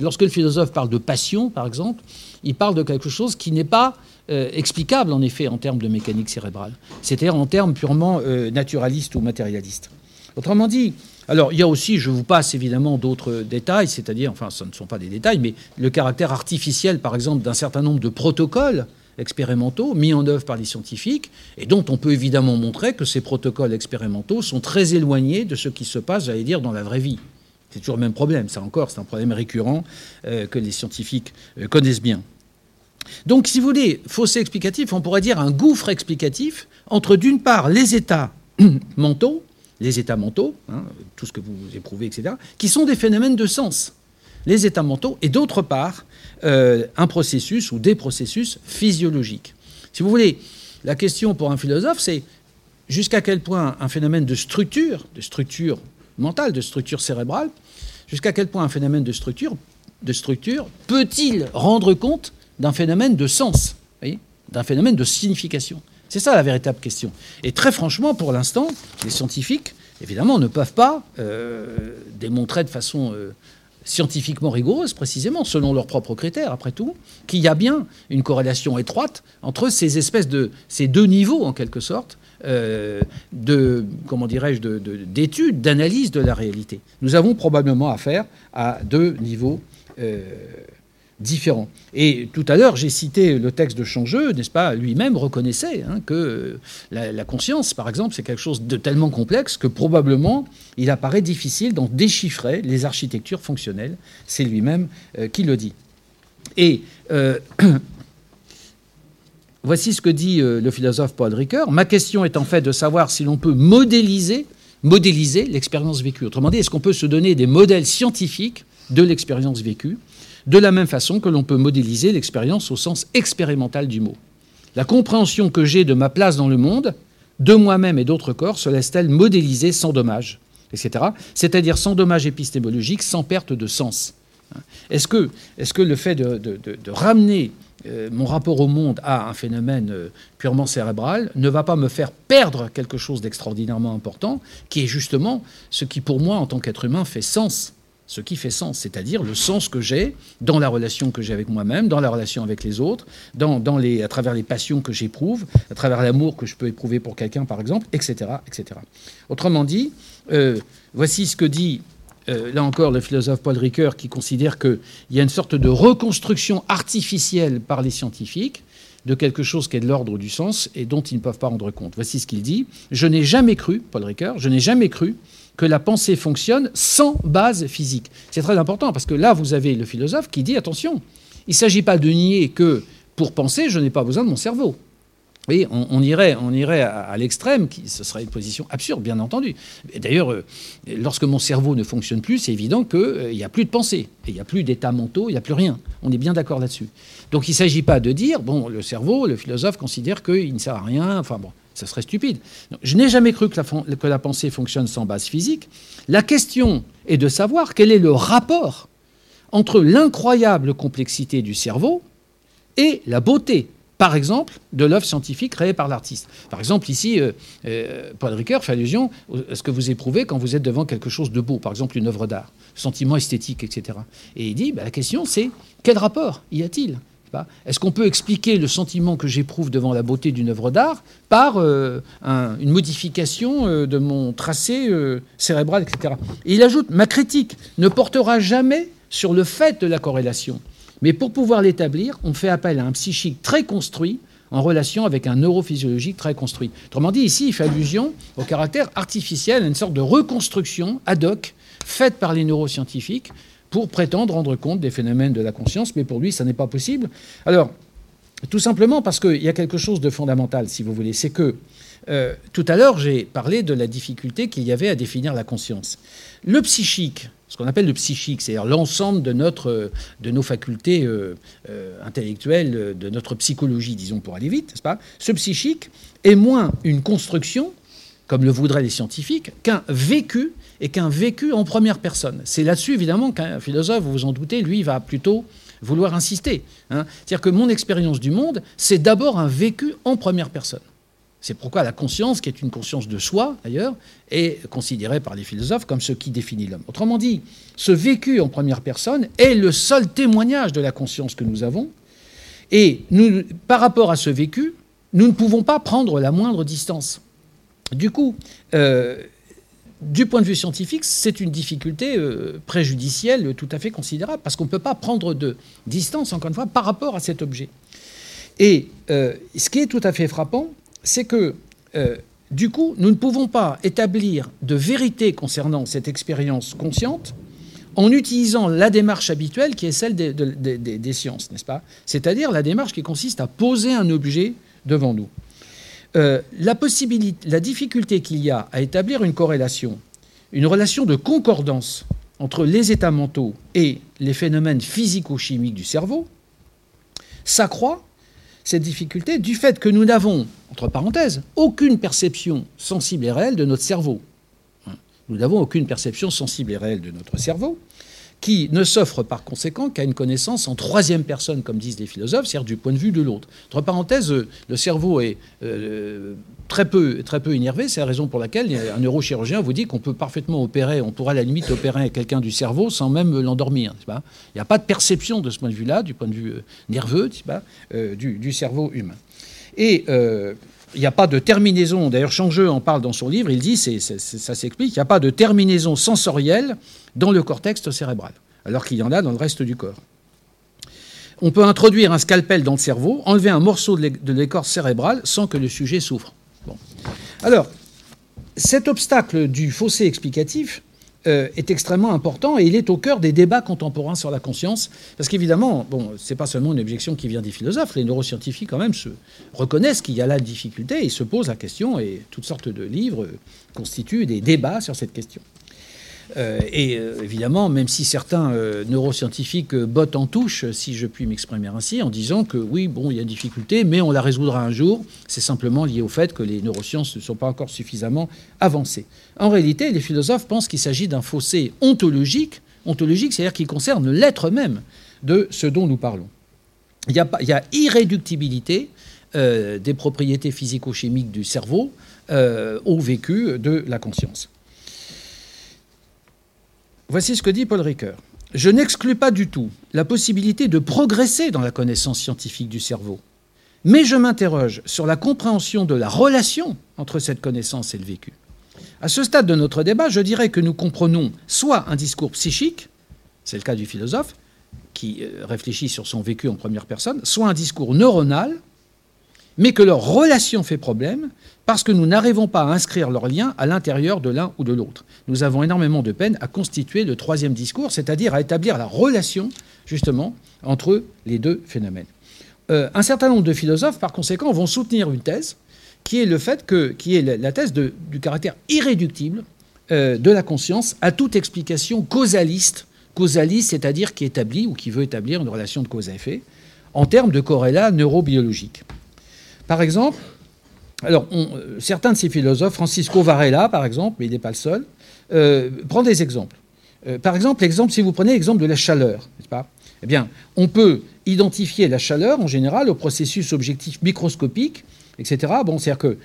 Lorsque le philosophe parle de passion, par exemple, il parle de quelque chose qui n'est pas explicable, en effet, en termes de mécanique cérébrale, c'est-à-dire en termes purement naturalistes ou matérialistes. Autrement dit, alors, il y a aussi, je vous passe évidemment d'autres détails, c'est-à-dire, enfin, ce ne sont pas des détails, mais le caractère artificiel, par exemple, d'un certain nombre de protocoles expérimentaux mis en œuvre par les scientifiques, et dont on peut évidemment montrer que ces protocoles expérimentaux sont très éloignés de ce qui se passe, j'allais dire, dans la vraie vie. C'est toujours le même problème, ça encore, c'est un problème récurrent euh, que les scientifiques euh, connaissent bien. Donc, si vous voulez, fossé explicatif, on pourrait dire un gouffre explicatif entre, d'une part, les états mentaux, les états mentaux, hein, tout ce que vous éprouvez, etc., qui sont des phénomènes de sens, les états mentaux, et d'autre part, euh, un processus ou des processus physiologiques. Si vous voulez, la question pour un philosophe, c'est jusqu'à quel point un phénomène de structure, de structure mentale, de structure cérébrale, jusqu'à quel point un phénomène de structure, de structure peut-il rendre compte d'un phénomène de sens, d'un phénomène de signification? C'est ça la véritable question. Et très franchement, pour l'instant, les scientifiques, évidemment, ne peuvent pas euh, démontrer de façon euh, scientifiquement rigoureuse, précisément, selon leurs propres critères, après tout, qu'il y a bien une corrélation étroite entre ces espèces de ces deux niveaux, en quelque sorte, euh, de comment dirais-je d'études, d'analyse de la réalité. Nous avons probablement affaire à deux niveaux différents. Et tout à l'heure, j'ai cité le texte de Changeux, n'est-ce pas Lui-même reconnaissait hein, que la, conscience, par exemple, c'est quelque chose de tellement complexe que probablement il apparaît difficile d'en déchiffrer les architectures fonctionnelles. C'est lui-même euh, qui le dit. Et euh, voici ce que dit euh, le philosophe Paul Ricoeur. Ma question est en fait de savoir si l'on peut modéliser, modéliser l'expérience vécue. Autrement dit, est-ce qu'on peut se donner des modèles scientifiques de l'expérience vécue de la même façon que l'on peut modéliser l'expérience au sens expérimental du mot. La compréhension que j'ai de ma place dans le monde, de moi-même et d'autres corps, se laisse-t-elle modéliser sans dommage, etc. C'est-à-dire sans dommage épistémologique, sans perte de sens. Est-ce que, est que, le fait de, ramener euh, mon rapport au monde à un phénomène euh, purement cérébral ne va pas me faire perdre quelque chose d'extraordinairement important, qui est justement ce qui pour moi, en tant qu'être humain, fait sens ce qui fait sens, c'est-à-dire le sens que j'ai dans la relation que j'ai avec moi-même, dans la relation avec les autres, dans, les, à travers les passions que j'éprouve, à travers l'amour que je peux éprouver pour quelqu'un, par exemple, etc. etc. Autrement dit, euh, voici ce que dit, euh, là encore, le philosophe Paul Ricoeur, qui considère qu'il y a une sorte de reconstruction artificielle par les scientifiques de quelque chose qui est de l'ordre du sens et dont ils ne peuvent pas rendre compte. Voici ce qu'il dit. Je n'ai jamais cru, Paul Ricoeur, je n'ai jamais cru que la pensée fonctionne sans base physique. C'est très important parce que là, vous avez le philosophe qui dit attention, il ne s'agit pas de nier que pour penser, je n'ai pas besoin de mon cerveau. Oui, on, irait, on irait à, l'extrême, ce serait une position absurde, bien entendu. D'ailleurs, euh, lorsque mon cerveau ne fonctionne plus, c'est évident qu'il euh, n'y a plus de pensée, il n'y a plus d'état mentaux, il n'y a plus rien. On est bien d'accord là-dessus. Donc il ne s'agit pas de dire, bon, le cerveau, le philosophe considère qu'il ne sert à rien, enfin bon, ça serait stupide. je n'ai jamais cru que la, que la pensée fonctionne sans base physique. La question est de savoir quel est le rapport entre l'incroyable complexité du cerveau et la beauté, par exemple, de l'œuvre scientifique créée par l'artiste. Par exemple, ici, euh, euh, Paul Ricoeur fait allusion à ce que vous éprouvez quand vous êtes devant quelque chose de beau, par exemple une œuvre d'art, sentiment esthétique, etc. Et il dit, bah, la question c'est, quel rapport y a-t-il est-ce qu'on peut expliquer le sentiment que j'éprouve devant la beauté d'une œuvre d'art par euh, une modification euh, de mon tracé euh, cérébral, etc. Et il ajoute, ma critique ne portera jamais sur le fait de la corrélation. Mais pour pouvoir l'établir, on fait appel à un psychique très construit en relation avec un neurophysiologique très construit. Autrement dit, ici, il fait allusion au caractère artificiel, à une sorte de reconstruction ad hoc faite par les neuroscientifiques pour prétendre rendre compte des phénomènes de la conscience, mais pour lui, ça n'est pas possible. Alors, tout simplement parce qu'il y a quelque chose de fondamental, si vous voulez, c'est que euh, tout à l'heure, j'ai parlé de la difficulté qu'il y avait à définir la conscience. Le psychique, ce qu'on appelle le psychique, c'est-à-dire l'ensemble de, notre, de nos facultés euh, euh, intellectuelles, de notre psychologie, disons pour aller vite, n'est-ce pas? Ce psychique est moins une construction, comme le voudraient les scientifiques, qu'un vécu et qu'un vécu en première personne. C'est là-dessus, évidemment, qu'un philosophe, vous vous en doutez, lui, va plutôt vouloir insister. Hein. C'est-à-dire que mon expérience du monde, c'est d'abord un vécu en première personne. C'est pourquoi la conscience, qui est une conscience de soi, d'ailleurs, est considérée par les philosophes comme ce qui définit l'homme. Autrement dit, ce vécu en première personne est le seul témoignage de la conscience que nous avons. Et nous, par rapport à ce vécu, nous ne pouvons pas prendre la moindre distance. Du coup, euh, du point de vue scientifique, c'est une difficulté euh, préjudicielle tout à fait considérable, parce qu'on ne peut pas prendre de distance, encore une fois, par rapport à cet objet. Et euh, ce qui est tout à fait frappant, c'est que, euh, du coup, nous ne pouvons pas établir de vérité concernant cette expérience consciente en utilisant la démarche habituelle qui est celle des, sciences, n'est-ce pas? C'est-à-dire la démarche qui consiste à poser un objet devant nous. Euh, la, difficulté qu'il y a à établir une corrélation, une relation de concordance entre les états mentaux et les phénomènes physico-chimiques du cerveau, s'accroît cette difficulté du fait que nous n'avons, entre parenthèses, aucune perception sensible et réelle de notre cerveau. Nous n'avons aucune perception sensible et réelle de notre cerveau, qui ne s'offre par conséquent qu'à une connaissance en troisième personne, comme disent les philosophes, c'est-à-dire du point de vue de l'autre. Entre parenthèses, le cerveau est euh, très, peu, très peu énervé, c'est la raison pour laquelle un neurochirurgien vous dit qu'on peut parfaitement opérer, on pourra à la limite opérer quelqu'un du cerveau sans même l'endormir. Il n'y a pas de perception de ce point de vue-là, du point de vue euh, nerveux euh, du, cerveau humain. Et il n'y a pas de terminaison, d'ailleurs Changeux en parle dans son livre, il dit, ça s'explique, il n'y a pas de terminaison sensorielle dans le cortex cérébral, alors qu'il y en a dans le reste du corps. On peut introduire un scalpel dans le cerveau, enlever un morceau de l'écorce cérébrale sans que le sujet souffre. Alors, cet obstacle du fossé explicatif, euh, est extrêmement important et il est au cœur des débats contemporains sur la conscience. Parce qu'évidemment, bon, c'est pas seulement une objection qui vient des philosophes, les neuroscientifiques quand même se reconnaissent qu'il y a la difficulté et se posent la question et toutes sortes de livres constituent des débats sur cette question. Euh, et euh, évidemment, même si certains euh, neuroscientifiques bottent en touche, si je puis m'exprimer ainsi, en disant que oui, bon, il y a une difficulté, mais on la résoudra un jour, c'est simplement lié au fait que les neurosciences ne sont pas encore suffisamment avancées. En réalité, les philosophes pensent qu'il s'agit d'un fossé ontologique, ontologique, c'est-à-dire qui concerne l'être même de ce dont nous parlons. Il y a, il y a irréductibilité des propriétés physico-chimiques du cerveau au vécu de la conscience. Voici ce que dit Paul Ricoeur. Je n'exclus pas du tout la possibilité de progresser dans la connaissance scientifique du cerveau, mais je m'interroge sur la compréhension de la relation entre cette connaissance et le vécu. À ce stade de notre débat, je dirais que nous comprenons soit un discours psychique, c'est le cas du philosophe, qui euh, réfléchit sur son vécu en première personne, soit un discours neuronal, mais que leur relation fait problème parce que nous n'arrivons pas à inscrire leurs liens à l'intérieur de l'un ou de l'autre. Nous avons énormément de peine à constituer le troisième discours, c'est-à-dire à établir la relation, justement, entre les deux phénomènes. Euh, un certain nombre de philosophes, par conséquent, vont soutenir une thèse qui est le fait que, la thèse du caractère irréductible euh, de la conscience à toute explication causaliste, causaliste, c'est-à-dire qui établit ou qui veut établir une relation de cause à effet, en termes de corrélats neurobiologiques. Par exemple, alors, euh, certains de ces philosophes, Francisco Varela, par exemple, mais il n'est pas le seul, euh, prend des exemples. Euh, par exemple, si vous prenez l'exemple de la chaleur, n'est-ce pas? Eh bien, on peut identifier la chaleur, en général, au processus objectif microscopique, etc. Bon, c'est-à-dire que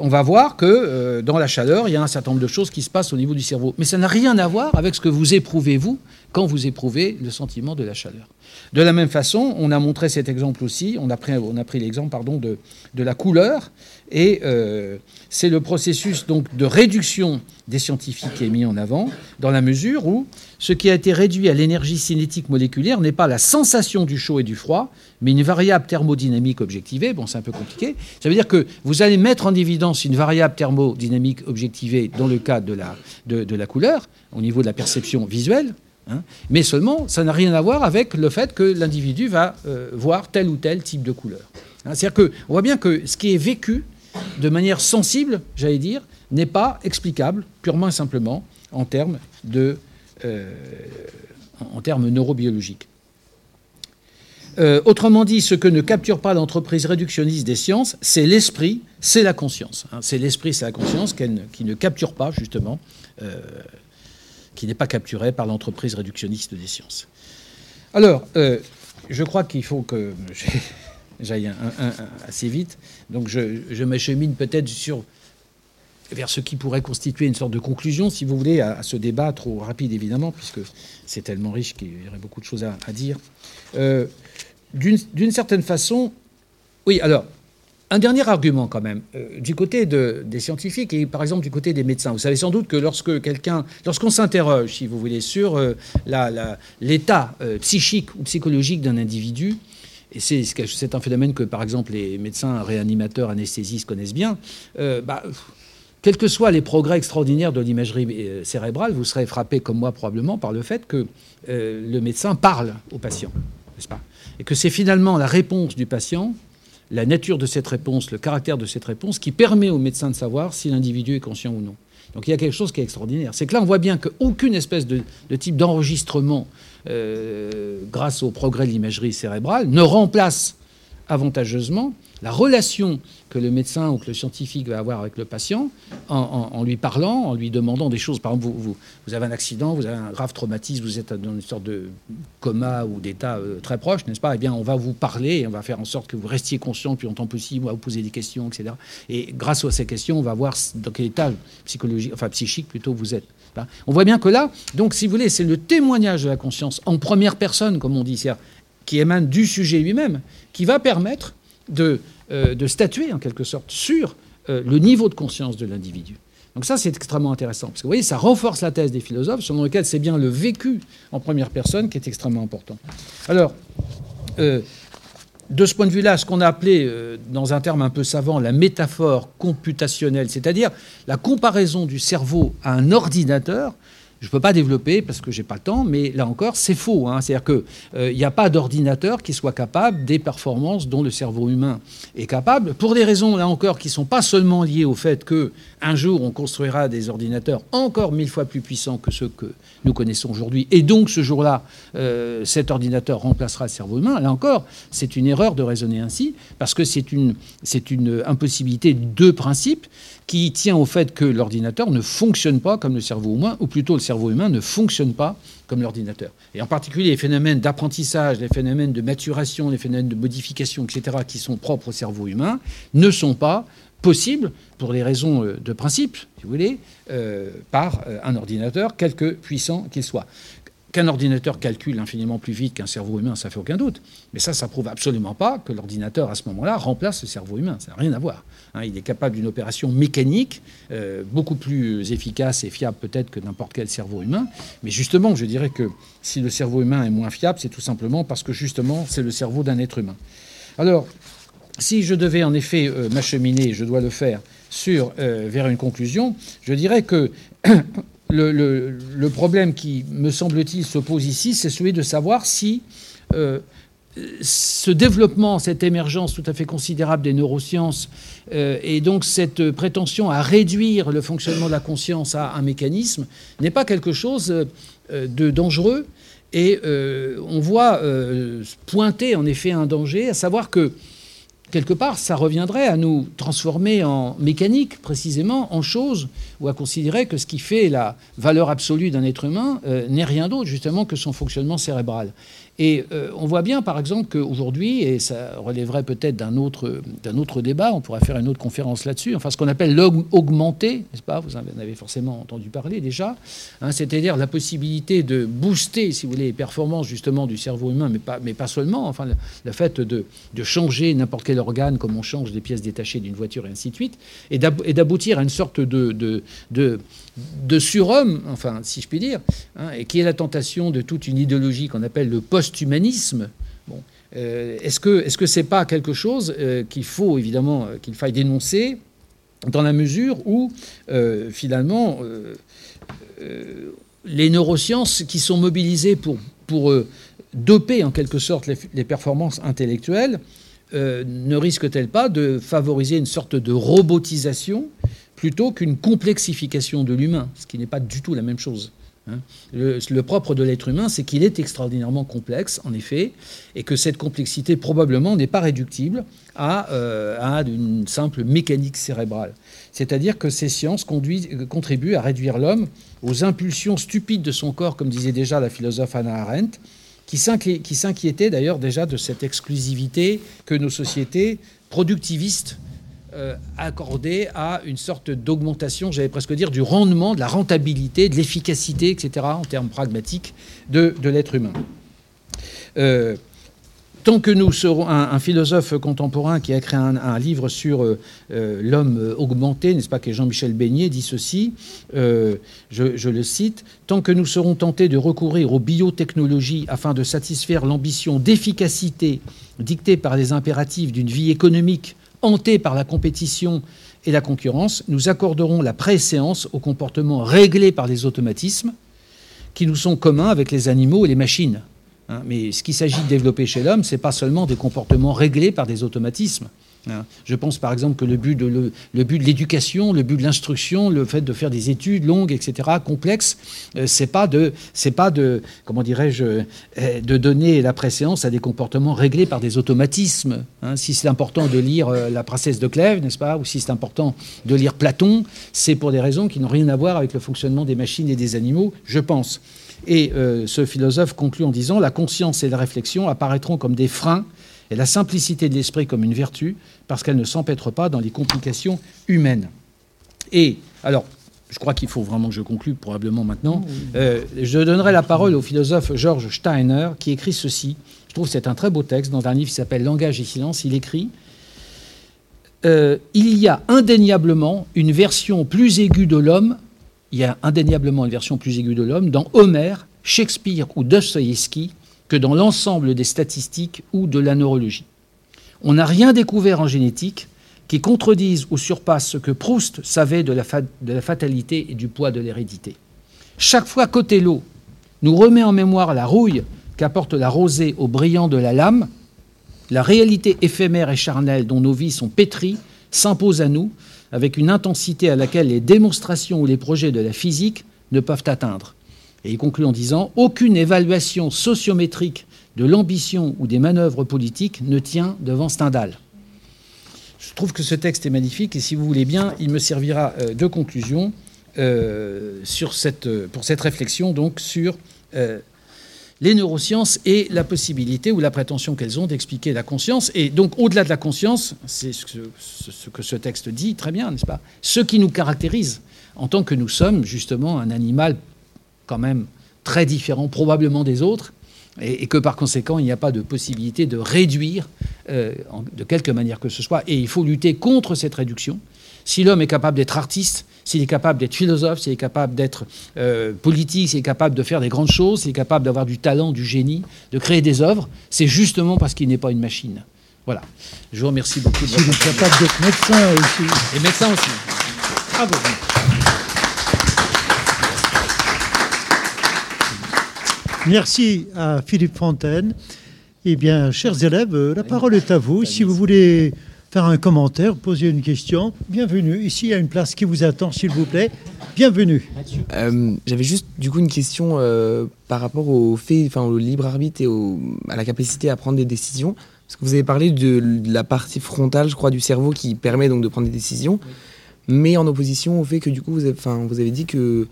on va voir que dans la chaleur, il y a un certain nombre de choses qui se passent au niveau du cerveau. Mais ça n'a rien à voir avec ce que vous éprouvez, vous, quand vous éprouvez le sentiment de la chaleur. De la même façon, on a montré cet exemple aussi, on a pris, pris l'exemple de, de, la couleur, et euh, c'est le processus donc, de réduction des scientifiques qui est mis en avant, dans la mesure où ce qui a été réduit à l'énergie cinétique moléculaire n'est pas la sensation du chaud et du froid, mais une variable thermodynamique objectivée. Bon, c'est un peu compliqué. Ça veut dire que vous allez mettre en évidence une variable thermodynamique objectivée dans le cas de la, de la couleur, au niveau de la perception visuelle, Hein. Mais seulement, ça n'a rien à voir avec le fait que l'individu va euh, voir tel ou tel type de couleur. Hein. C'est-à-dire qu'on voit bien que ce qui est vécu de manière sensible, j'allais dire, n'est pas explicable purement et simplement en termes, de, euh, en termes neurobiologiques. Euh, autrement dit, ce que ne capture pas l'entreprise réductionniste des sciences, c'est l'esprit, c'est la conscience. Hein. C'est l'esprit, c'est la conscience qui ne capture pas justement qui n'est pas capturé par l'entreprise réductionniste des sciences. Alors, euh, je crois qu'il faut que j'aille assez vite. Donc, je, m'achemine peut-être sur vers ce qui pourrait constituer une sorte de conclusion, si vous voulez, à, ce débat trop rapide, évidemment, puisque c'est tellement riche qu'il y aurait beaucoup de choses à, dire. Euh, d'une certaine façon, oui, alors, un dernier argument quand même, euh, du côté des scientifiques et par exemple du côté des médecins. Vous savez sans doute que lorsque quelqu'un, lorsqu'on s'interroge, si vous voulez, sur euh, l'état euh, psychique ou psychologique d'un individu, et c'est un phénomène que par exemple les médecins réanimateurs, anesthésistes connaissent bien, bah, quels que soient les progrès extraordinaires de l'imagerie cérébrale, vous serez frappé comme moi probablement par le fait que le médecin parle au patient, n'est-ce pas? Et que c'est finalement la réponse du patient, la nature de cette réponse, le caractère de cette réponse, qui permet au médecin de savoir si l'individu est conscient ou non. Donc il y a quelque chose qui est extraordinaire. C'est que là, on voit bien qu'aucune espèce de, type d'enregistrement, euh, grâce au progrès de l'imagerie cérébrale, ne remplace avantageusement la relation que le médecin ou que le scientifique va avoir avec le patient en, lui parlant, en lui demandant des choses. Par exemple, vous, avez un accident, vous avez un grave traumatisme, vous êtes dans une sorte de coma ou d'état euh, très proche, n'est-ce pas? Eh bien, on va vous parler on va faire en sorte que vous restiez conscient plus longtemps possible, on va vous poser des questions, etc. Et grâce à ces questions, on va voir dans quel état psychologique, enfin psychique plutôt vous êtes. On voit bien que là, donc si vous voulez, c'est le témoignage de la conscience en première personne, comme on dit, qui émane du sujet lui-même, qui va permettre de, euh, de statuer en quelque sorte sur euh, le niveau de conscience de l'individu. Donc ça, c'est extrêmement intéressant. Parce que vous voyez, ça renforce la thèse des philosophes, selon lequel c'est bien le vécu en première personne qui est extrêmement important. Alors, euh, de ce point de vue-là, ce qu'on a appelé, dans un terme un peu savant, la métaphore computationnelle, c'est-à-dire la comparaison du cerveau à un ordinateur, je ne peux pas développer parce que je n'ai pas le temps, mais là encore, c'est faux. Hein. C'est-à-dire qu'il euh, n'y a pas d'ordinateur qui soit capable des performances dont le cerveau humain est capable, pour des raisons, là encore, qui ne sont pas seulement liées au fait qu'un jour, on construira des ordinateurs encore mille fois plus puissants que ceux que nous connaissons aujourd'hui, et donc ce jour-là, euh, cet ordinateur remplacera le cerveau humain. Là encore, c'est une erreur de raisonner ainsi, parce que c'est une, une impossibilité de principe qui tient au fait que l'ordinateur ne fonctionne pas comme le cerveau humain, ou plutôt le cerveau humain ne fonctionne pas comme l'ordinateur. Et en particulier les phénomènes d'apprentissage, les phénomènes de maturation, les phénomènes de modification, etc., qui sont propres au cerveau humain, ne sont pas possibles, pour des raisons euh, de principe, si vous voulez, euh, par euh, un ordinateur, quelque puissant qu'il soit. Qu'un ordinateur calcule infiniment plus vite qu'un cerveau humain, ça fait aucun doute. Mais ça, ça prouve absolument pas que l'ordinateur, à ce moment-là, remplace le cerveau humain. Ça n'a rien à voir. Hein. il est capable d'une opération mécanique euh, beaucoup plus efficace et fiable peut-être que n'importe quel cerveau humain. Mais justement, je dirais que si le cerveau humain est moins fiable, c'est tout simplement parce que justement, c'est le cerveau d'un être humain. Alors, si je devais en effet euh, m'acheminer, je dois le faire, euh, vers une conclusion, je dirais que le, problème qui, me semble-t-il, se pose ici, c'est celui de savoir si ce développement, cette émergence tout à fait considérable des neurosciences euh, et donc cette prétention à réduire le fonctionnement de la conscience à un mécanisme n'est pas quelque chose euh, de dangereux. Et on voit pointer en effet un danger, à savoir que quelque part, ça reviendrait à nous transformer en mécanique, précisément, en choses, ou à considérer que ce qui fait la valeur absolue d'un être humain euh, n'est rien d'autre, justement, que son fonctionnement cérébral. Et euh, on voit bien, par exemple, qu'aujourd'hui, et ça relèverait peut-être d'un autre, d'un autre débat, on pourrait faire une autre conférence là-dessus, enfin ce qu'on appelle l'augmenté, n'est-ce pas? Vous en avez forcément entendu parler déjà, hein, c'est-à-dire la possibilité de booster, si vous voulez, les performances justement du cerveau humain, mais pas, mais pas seulement, enfin le, fait de, de changer n'importe quel organe comme on change des pièces détachées d'une voiture et ainsi de suite, et d'aboutir à une sorte de, de, de surhomme, enfin, si je puis dire, hein, et qui est la tentation de toute une idéologie qu'on appelle le post-humanisme. Euh, est-ce que est-ce que c'est pas quelque chose euh, qu'il faut évidemment euh, qu'il faille dénoncer dans la mesure où finalement les neurosciences qui sont mobilisées pour pour doper en quelque sorte les, performances intellectuelles ne risquent-elles pas de favoriser une sorte de robotisation plutôt qu'une complexification de l'humain, ce qui n'est pas du tout la même chose? Hein. Le, propre de l'être humain, c'est qu'il est extraordinairement complexe, en effet, et que cette complexité probablement n'est pas réductible à, euh, une simple mécanique cérébrale. C'est-à-dire que ces sciences contribuent à réduire l'homme aux impulsions stupides de son corps, comme disait déjà la philosophe Hannah Arendt, qui s'inquiétait d'ailleurs déjà de cette exclusivité que nos sociétés productivistes euh, accordé à une sorte d'augmentation, j'allais presque dire, du rendement, de la rentabilité, de l'efficacité, etc., en termes pragmatiques, de, l'être humain. Euh, tant que nous serons un, philosophe contemporain qui a écrit un, livre sur euh, l'homme augmenté, n'est-ce pas, que Jean-Michel Beignet dit ceci, je, le cite, tant que nous serons tentés de recourir aux biotechnologies afin de satisfaire l'ambition d'efficacité dictée par les impératifs d'une vie économique hanté par la compétition et la concurrence, nous accorderons la préséance aux comportements réglés par les automatismes qui nous sont communs avec les animaux et les machines. Hein. mais ce qu'il s'agit de développer chez l'homme, ce n'est pas seulement des comportements réglés par des automatismes. Hein. Je pense par exemple que le but de, l'éducation, le but de l'instruction, le fait de faire des études longues, etc., complexes, euh, c'est pas de, c'est pas de, comment dirais-je, euh, de donner la préséance à des comportements réglés par des automatismes. Hein. Si c'est important de lire euh, la princesse de Clèves, n'est-ce pas, ou si c'est important de lire Platon, c'est pour des raisons qui n'ont rien à voir avec le fonctionnement des machines et des animaux, je pense. Et ce philosophe conclut en disant la conscience et la réflexion apparaîtront comme des freins et la simplicité de l'esprit comme une vertu, parce qu'elle ne s'empêtre pas dans les complications humaines. Et alors, je crois qu'il faut vraiment que je conclue probablement maintenant. Euh, je donnerai la parole au philosophe George Steiner, qui écrit ceci. Je trouve que c'est un très beau texte dans un livre qui s'appelle Langage et silence. Il écrit euh, Il y a indéniablement une version plus aiguë de l'homme. Il y a indéniablement une version plus aiguë de l'homme dans Homère, Shakespeare ou Dostoïevski que dans l'ensemble des statistiques ou de la neurologie. On n'a rien découvert en génétique qui contredise ou surpasse ce que Proust savait de la, fatalité et du poids de l'hérédité. Chaque fois l'eau nous remet en mémoire la rouille qu'apporte la rosée au brillant de la lame, la réalité éphémère et charnelle dont nos vies sont pétries s'impose à nous avec une intensité à laquelle les démonstrations ou les projets de la physique ne peuvent atteindre. Et il conclut en disant Aucune évaluation sociométrique de l'ambition ou des manœuvres politiques ne tient devant Stendhal. Je trouve que ce texte est magnifique et si vous voulez bien, il me servira euh, de conclusion euh, cette, pour cette réflexion donc sur euh, les neurosciences et la possibilité ou la prétention qu'elles ont d'expliquer la conscience. Et donc, au-delà de la conscience, c'est ce, ce, que ce texte dit très bien, n'est-ce pas? Ce qui nous caractérise en tant que nous sommes justement un animal quand même très différent probablement des autres, et, que par conséquent, il n'y a pas de possibilité de réduire euh, de quelque manière que ce soit. Et il faut lutter contre cette réduction. Si l'homme est capable d'être artiste, s'il est capable d'être philosophe, s'il est capable d'être euh, politique, s'il est capable de faire des grandes choses, s'il est capable d'avoir du talent, du génie, de créer des œuvres, c'est justement parce qu'il n'est pas une machine. Voilà. Je vous remercie beaucoup. S'il est capable d'être médecin aussi. Et médecin aussi. Bravo. Merci à Philippe Fontaine. Eh bien, chers élèves, la parole est à vous. Si vous voulez faire un commentaire, poser une question, bienvenue. Ici, il y a une place qui vous attend, s'il vous plaît. Bienvenue. Euh, j'avais juste du coup une question euh, par rapport au fait, enfin au libre arbitre et à la capacité à prendre des décisions. Parce que vous avez parlé de, la partie frontale, je crois, du cerveau qui permet donc de prendre des décisions, mais en opposition au fait que du coup, vous avez, vous avez dit que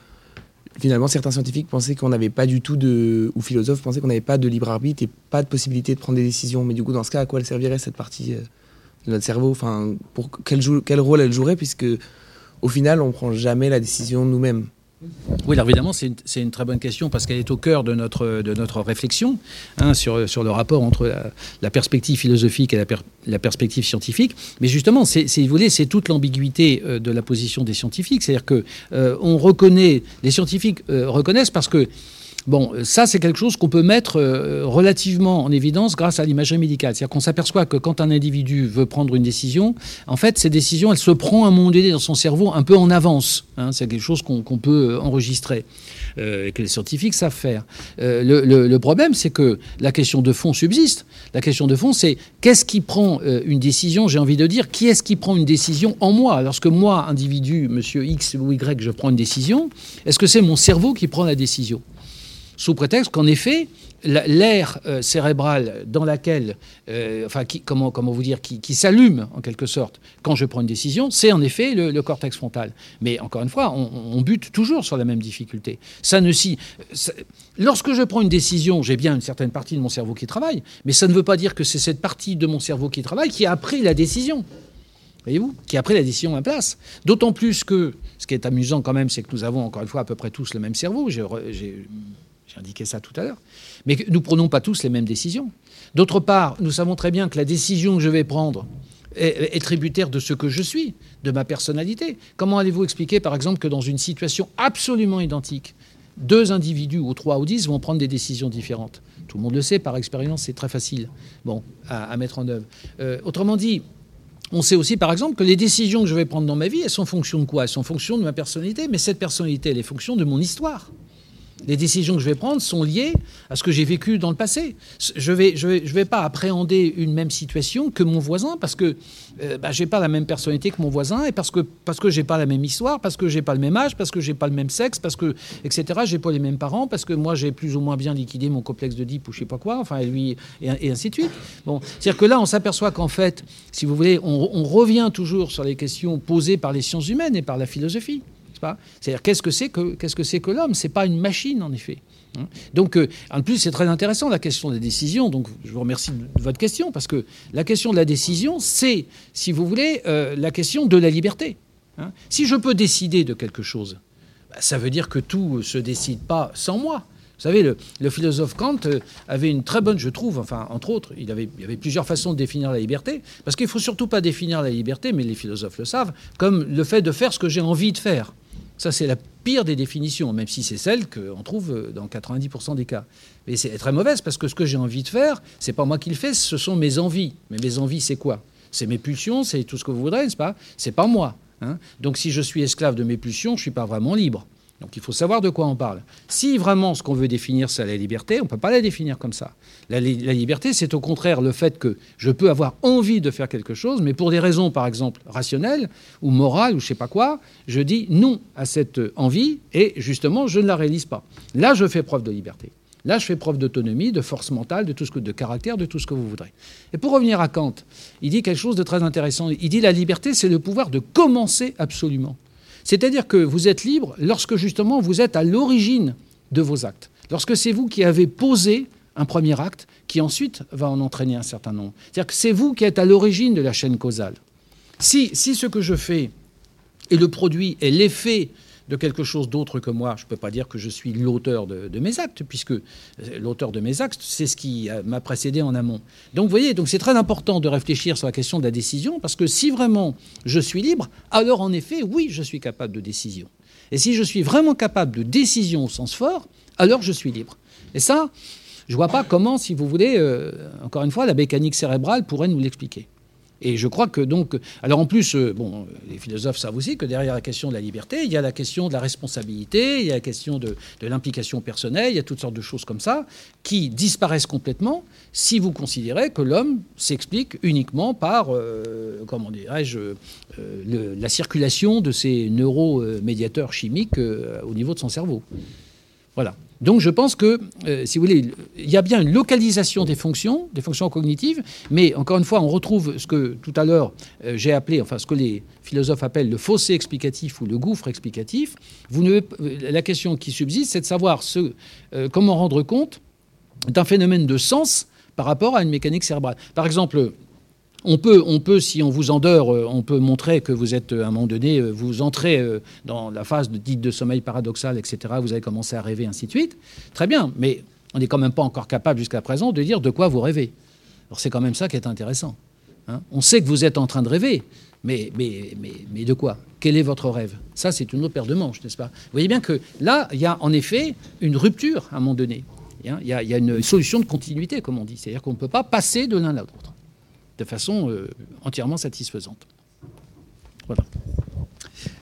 finalement, certains scientifiques pensaient qu'on n'avait pas du tout de, ou philosophes pensaient qu'on n'avait pas de libre arbitre et pas de possibilité de prendre des décisions. Mais du coup, dans ce cas, à quoi elle servirait cette partie euh, de notre cerveau? Enfin, pour quel, quel rôle elle jouerait? Puisque au final, on prend jamais la décision nous-mêmes. Oui, alors évidemment, c'est une, très bonne question parce qu'elle est au cœur de notre, de notre réflexion hein, sur, sur le rapport entre la, perspective philosophique et la, perspective scientifique. Mais justement, c'est, si vous voulez, c'est toute l'ambiguïté euh, de la position des scientifiques. C'est-à-dire que euh, on reconnaît, les scientifiques euh, reconnaissent parce que Bon, ça, c'est quelque chose qu'on peut mettre euh, relativement en évidence grâce à l'imagerie médicale. C'est-à-dire qu'on s'aperçoit que quand un individu veut prendre une décision, en fait, cette décision, elle se prend à un moment donné dans son cerveau un peu en avance. Hein. c'est quelque chose qu'on peut euh, enregistrer euh, et que les scientifiques savent faire. le, problème, c'est que la question de fond subsiste. La question de fond, c'est qu'est-ce qui prend une décision J'ai envie de dire, qui est-ce qui prend une décision en moi? Lorsque moi, individu, monsieur X ou Y, je prends une décision, est-ce que c'est mon cerveau qui prend la décision? Sous prétexte qu'en effet, l'air euh, cérébral dans laquelle, euh, enfin, comment, vous dire, qui, s'allume en quelque sorte quand je prends une décision, c'est en effet le, cortex frontal. Mais encore une fois, on, bute toujours sur la même difficulté. Ça ne si, lorsque je prends une décision, j'ai bien une certaine partie de mon cerveau qui travaille, mais ça ne veut pas dire que c'est cette partie de mon cerveau qui travaille qui a pris la décision. Voyez-vous Qui a pris la décision à place. D'autant plus que, ce qui est amusant quand même, c'est que nous avons encore une fois à peu près tous le même cerveau. J'ai indiqué ça tout à l'heure. Mais nous ne prenons pas tous les mêmes décisions. D'autre part, nous savons très bien que la décision que je vais prendre est, tributaire de ce que je suis, de ma personnalité. Comment allez-vous expliquer, par exemple, que dans une situation absolument identique, deux individus, ou trois ou dix, vont prendre des décisions différentes? Tout le monde le sait, par expérience, c'est très facile à, mettre en œuvre. Euh, autrement dit, on sait aussi, par exemple, que les décisions que je vais prendre dans ma vie, elles sont fonction de quoi? Elles sont fonction de ma personnalité, mais cette personnalité, elle est fonction de mon histoire les décisions que je vais prendre sont liées à ce que j'ai vécu dans le passé. Je ne vais, je vais, je vais, pas appréhender une même situation que mon voisin parce que euh, bah, je n'ai pas la même personnalité que mon voisin et parce que, parce que je n'ai pas la même histoire, parce que je n'ai pas le même âge, parce que je n'ai pas le même sexe, parce que, etc. Je n'ai pas les mêmes parents, parce que moi j'ai plus ou moins bien liquidé mon complexe de Deep ou je sais pas quoi, enfin, lui, et, ainsi de suite. Bon, C'est-à-dire que là, on s'aperçoit qu'en fait, si vous voulez, on revient toujours sur les questions posées par les sciences humaines et par la philosophie. C'est-à-dire qu'est-ce que c'est que qu'est-ce que l'homme? C'est pas une machine en effet. Hein. Donc, euh, en plus, c'est très intéressant la question des décisions. Donc, je vous remercie de votre question parce que la question de la décision, c'est, si vous voulez, euh, la question de la liberté. Hein. Si je peux décider de quelque chose, bah, ça veut dire que tout ne se décide pas sans moi. Vous savez, le, philosophe Kant euh, avait une très bonne, je trouve, enfin, entre autres, il il y avait plusieurs façons de définir la liberté, parce qu'il ne faut surtout pas définir la liberté, mais les philosophes le savent, comme le fait de faire ce que j'ai envie de faire. Ça, c'est la pire des définitions, même si c'est celle qu'on trouve dans 90% des cas. Mais c'est très mauvaise parce que ce que j'ai envie de faire, c'est pas moi qui le fais, ce sont mes envies. Mais mes envies, c'est quoi? C'est mes pulsions, c'est tout ce que vous voudrez, n'est-ce pas? C'est pas moi. Hein. Donc si je suis esclave de mes pulsions, je suis pas vraiment libre. Donc il faut savoir de quoi on parle. Si vraiment ce qu'on veut définir, c'est la liberté, on ne peut pas la définir comme ça. La, liberté, c'est au contraire le fait que je peux avoir envie de faire quelque chose, mais pour des raisons, par exemple, rationnelles ou morales ou je ne sais pas quoi, je dis non à cette envie et justement, je ne la réalise pas. Là, je fais preuve de liberté. Là, je fais preuve d'autonomie, de force mentale, de tout ce que, de caractère, de tout ce que vous voudrez. Et pour revenir à Kant, il dit quelque chose de très intéressant. Il dit la liberté, c'est le pouvoir de commencer absolument. C'est-à-dire que vous êtes libre lorsque justement vous êtes à l'origine de vos actes. Lorsque c'est vous qui avez posé un premier acte qui ensuite va en entraîner un certain nombre. C'est-à-dire que c'est vous qui êtes à l'origine de la chaîne causale. Si, si ce que je fais est le produit, est l'effet de quelque chose d'autre que moi. Je ne peux pas dire que je suis l'auteur de, mes actes, puisque l'auteur de mes actes, c'est ce qui m'a précédé en amont. Donc vous voyez, c'est très important de réfléchir sur la question de la décision, parce que si vraiment je suis libre, alors en effet, oui, je suis capable de décision. Et si je suis vraiment capable de décision au sens fort, alors je suis libre. Et ça, je ne vois pas comment, si vous voulez, euh, encore une fois, la mécanique cérébrale pourrait nous l'expliquer. Et je crois que donc, alors en plus, euh, bon, les philosophes savent aussi que derrière la question de la liberté, il y a la question de la responsabilité, il y a la question de, l'implication personnelle, il y a toutes sortes de choses comme ça qui disparaissent complètement si vous considérez que l'homme s'explique uniquement par, euh, comment dirais-je, euh, la circulation de ces neuromédiateurs chimiques au niveau de son cerveau. Voilà. Donc je pense que, euh, si vous voulez, il y a bien une localisation des fonctions, des fonctions cognitives, mais encore une fois, on retrouve ce que tout à l'heure euh, j'ai appelé, enfin ce que les philosophes appellent le fossé explicatif ou le gouffre explicatif. Euh, la question qui subsiste, c'est de savoir comment rendre compte d'un phénomène de sens par rapport à une mécanique cérébrale. Par exemple, on peut, on peut, si on vous endort, euh, on peut montrer que vous êtes, à un moment donné, euh, vous entrez euh, dans la phase dite de sommeil paradoxal, etc. Vous avez commencé à rêver, ainsi de suite. Très bien, mais on n'est quand même pas encore capable jusqu'à présent de dire de quoi vous rêvez. Alors c'est quand même ça qui est intéressant. Hein. on sait que vous êtes en train de rêver, mais, mais, mais, mais de quoi? Quel est votre rêve? Ça, c'est une autre paire de manches, n'est-ce pas? Vous voyez bien que là, il y a en effet une rupture à un moment donné. Il y a, il y a une solution de continuité, comme on dit. C'est-à-dire qu'on ne peut pas passer de l'un à l'autre de façon euh, entièrement satisfaisante. Voilà.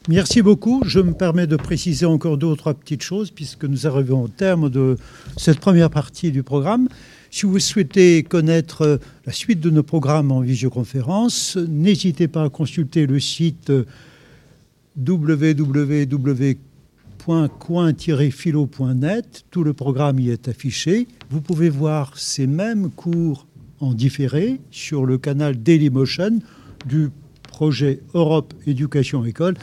Merci beaucoup. Je me permets de préciser encore deux ou trois petites choses puisque nous arrivons au terme de cette première partie du programme. Si vous souhaitez connaître euh, la suite de nos programmes en visioconférence, n'hésitez pas à consulter le site euh, www.coin-philo.net. Tout le programme y est affiché. Vous pouvez voir ces mêmes cours en différé sur le canal Dailymotion du projet Europe Éducation École.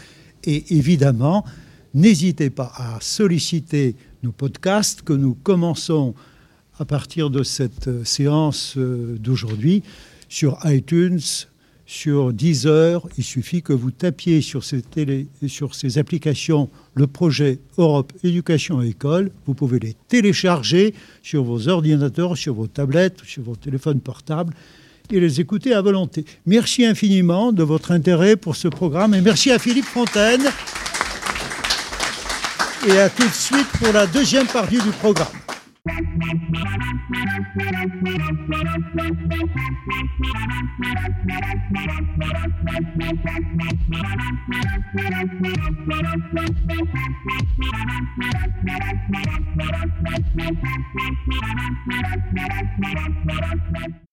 Et évidemment, n'hésitez pas à solliciter nos podcasts que nous commençons à partir de cette euh, séance euh, d'aujourd'hui sur iTunes, sur Deezer. Il suffit que vous tapiez sur ces, applications le projet Europe Éducation École. Vous pouvez les télécharger sur vos ordinateurs, sur vos tablettes, sur vos téléphones portables et les écouter à volonté. Merci infiniment de votre intérêt pour ce programme et merci à Philippe Fontaine. Et à tout de suite pour la deuxième partie du programme. स्मारक छोड़ मारक बड़ा स्मारक बड़ा स्वास्थ नौ अना स्मारक बड़ा स्मारक बड़ा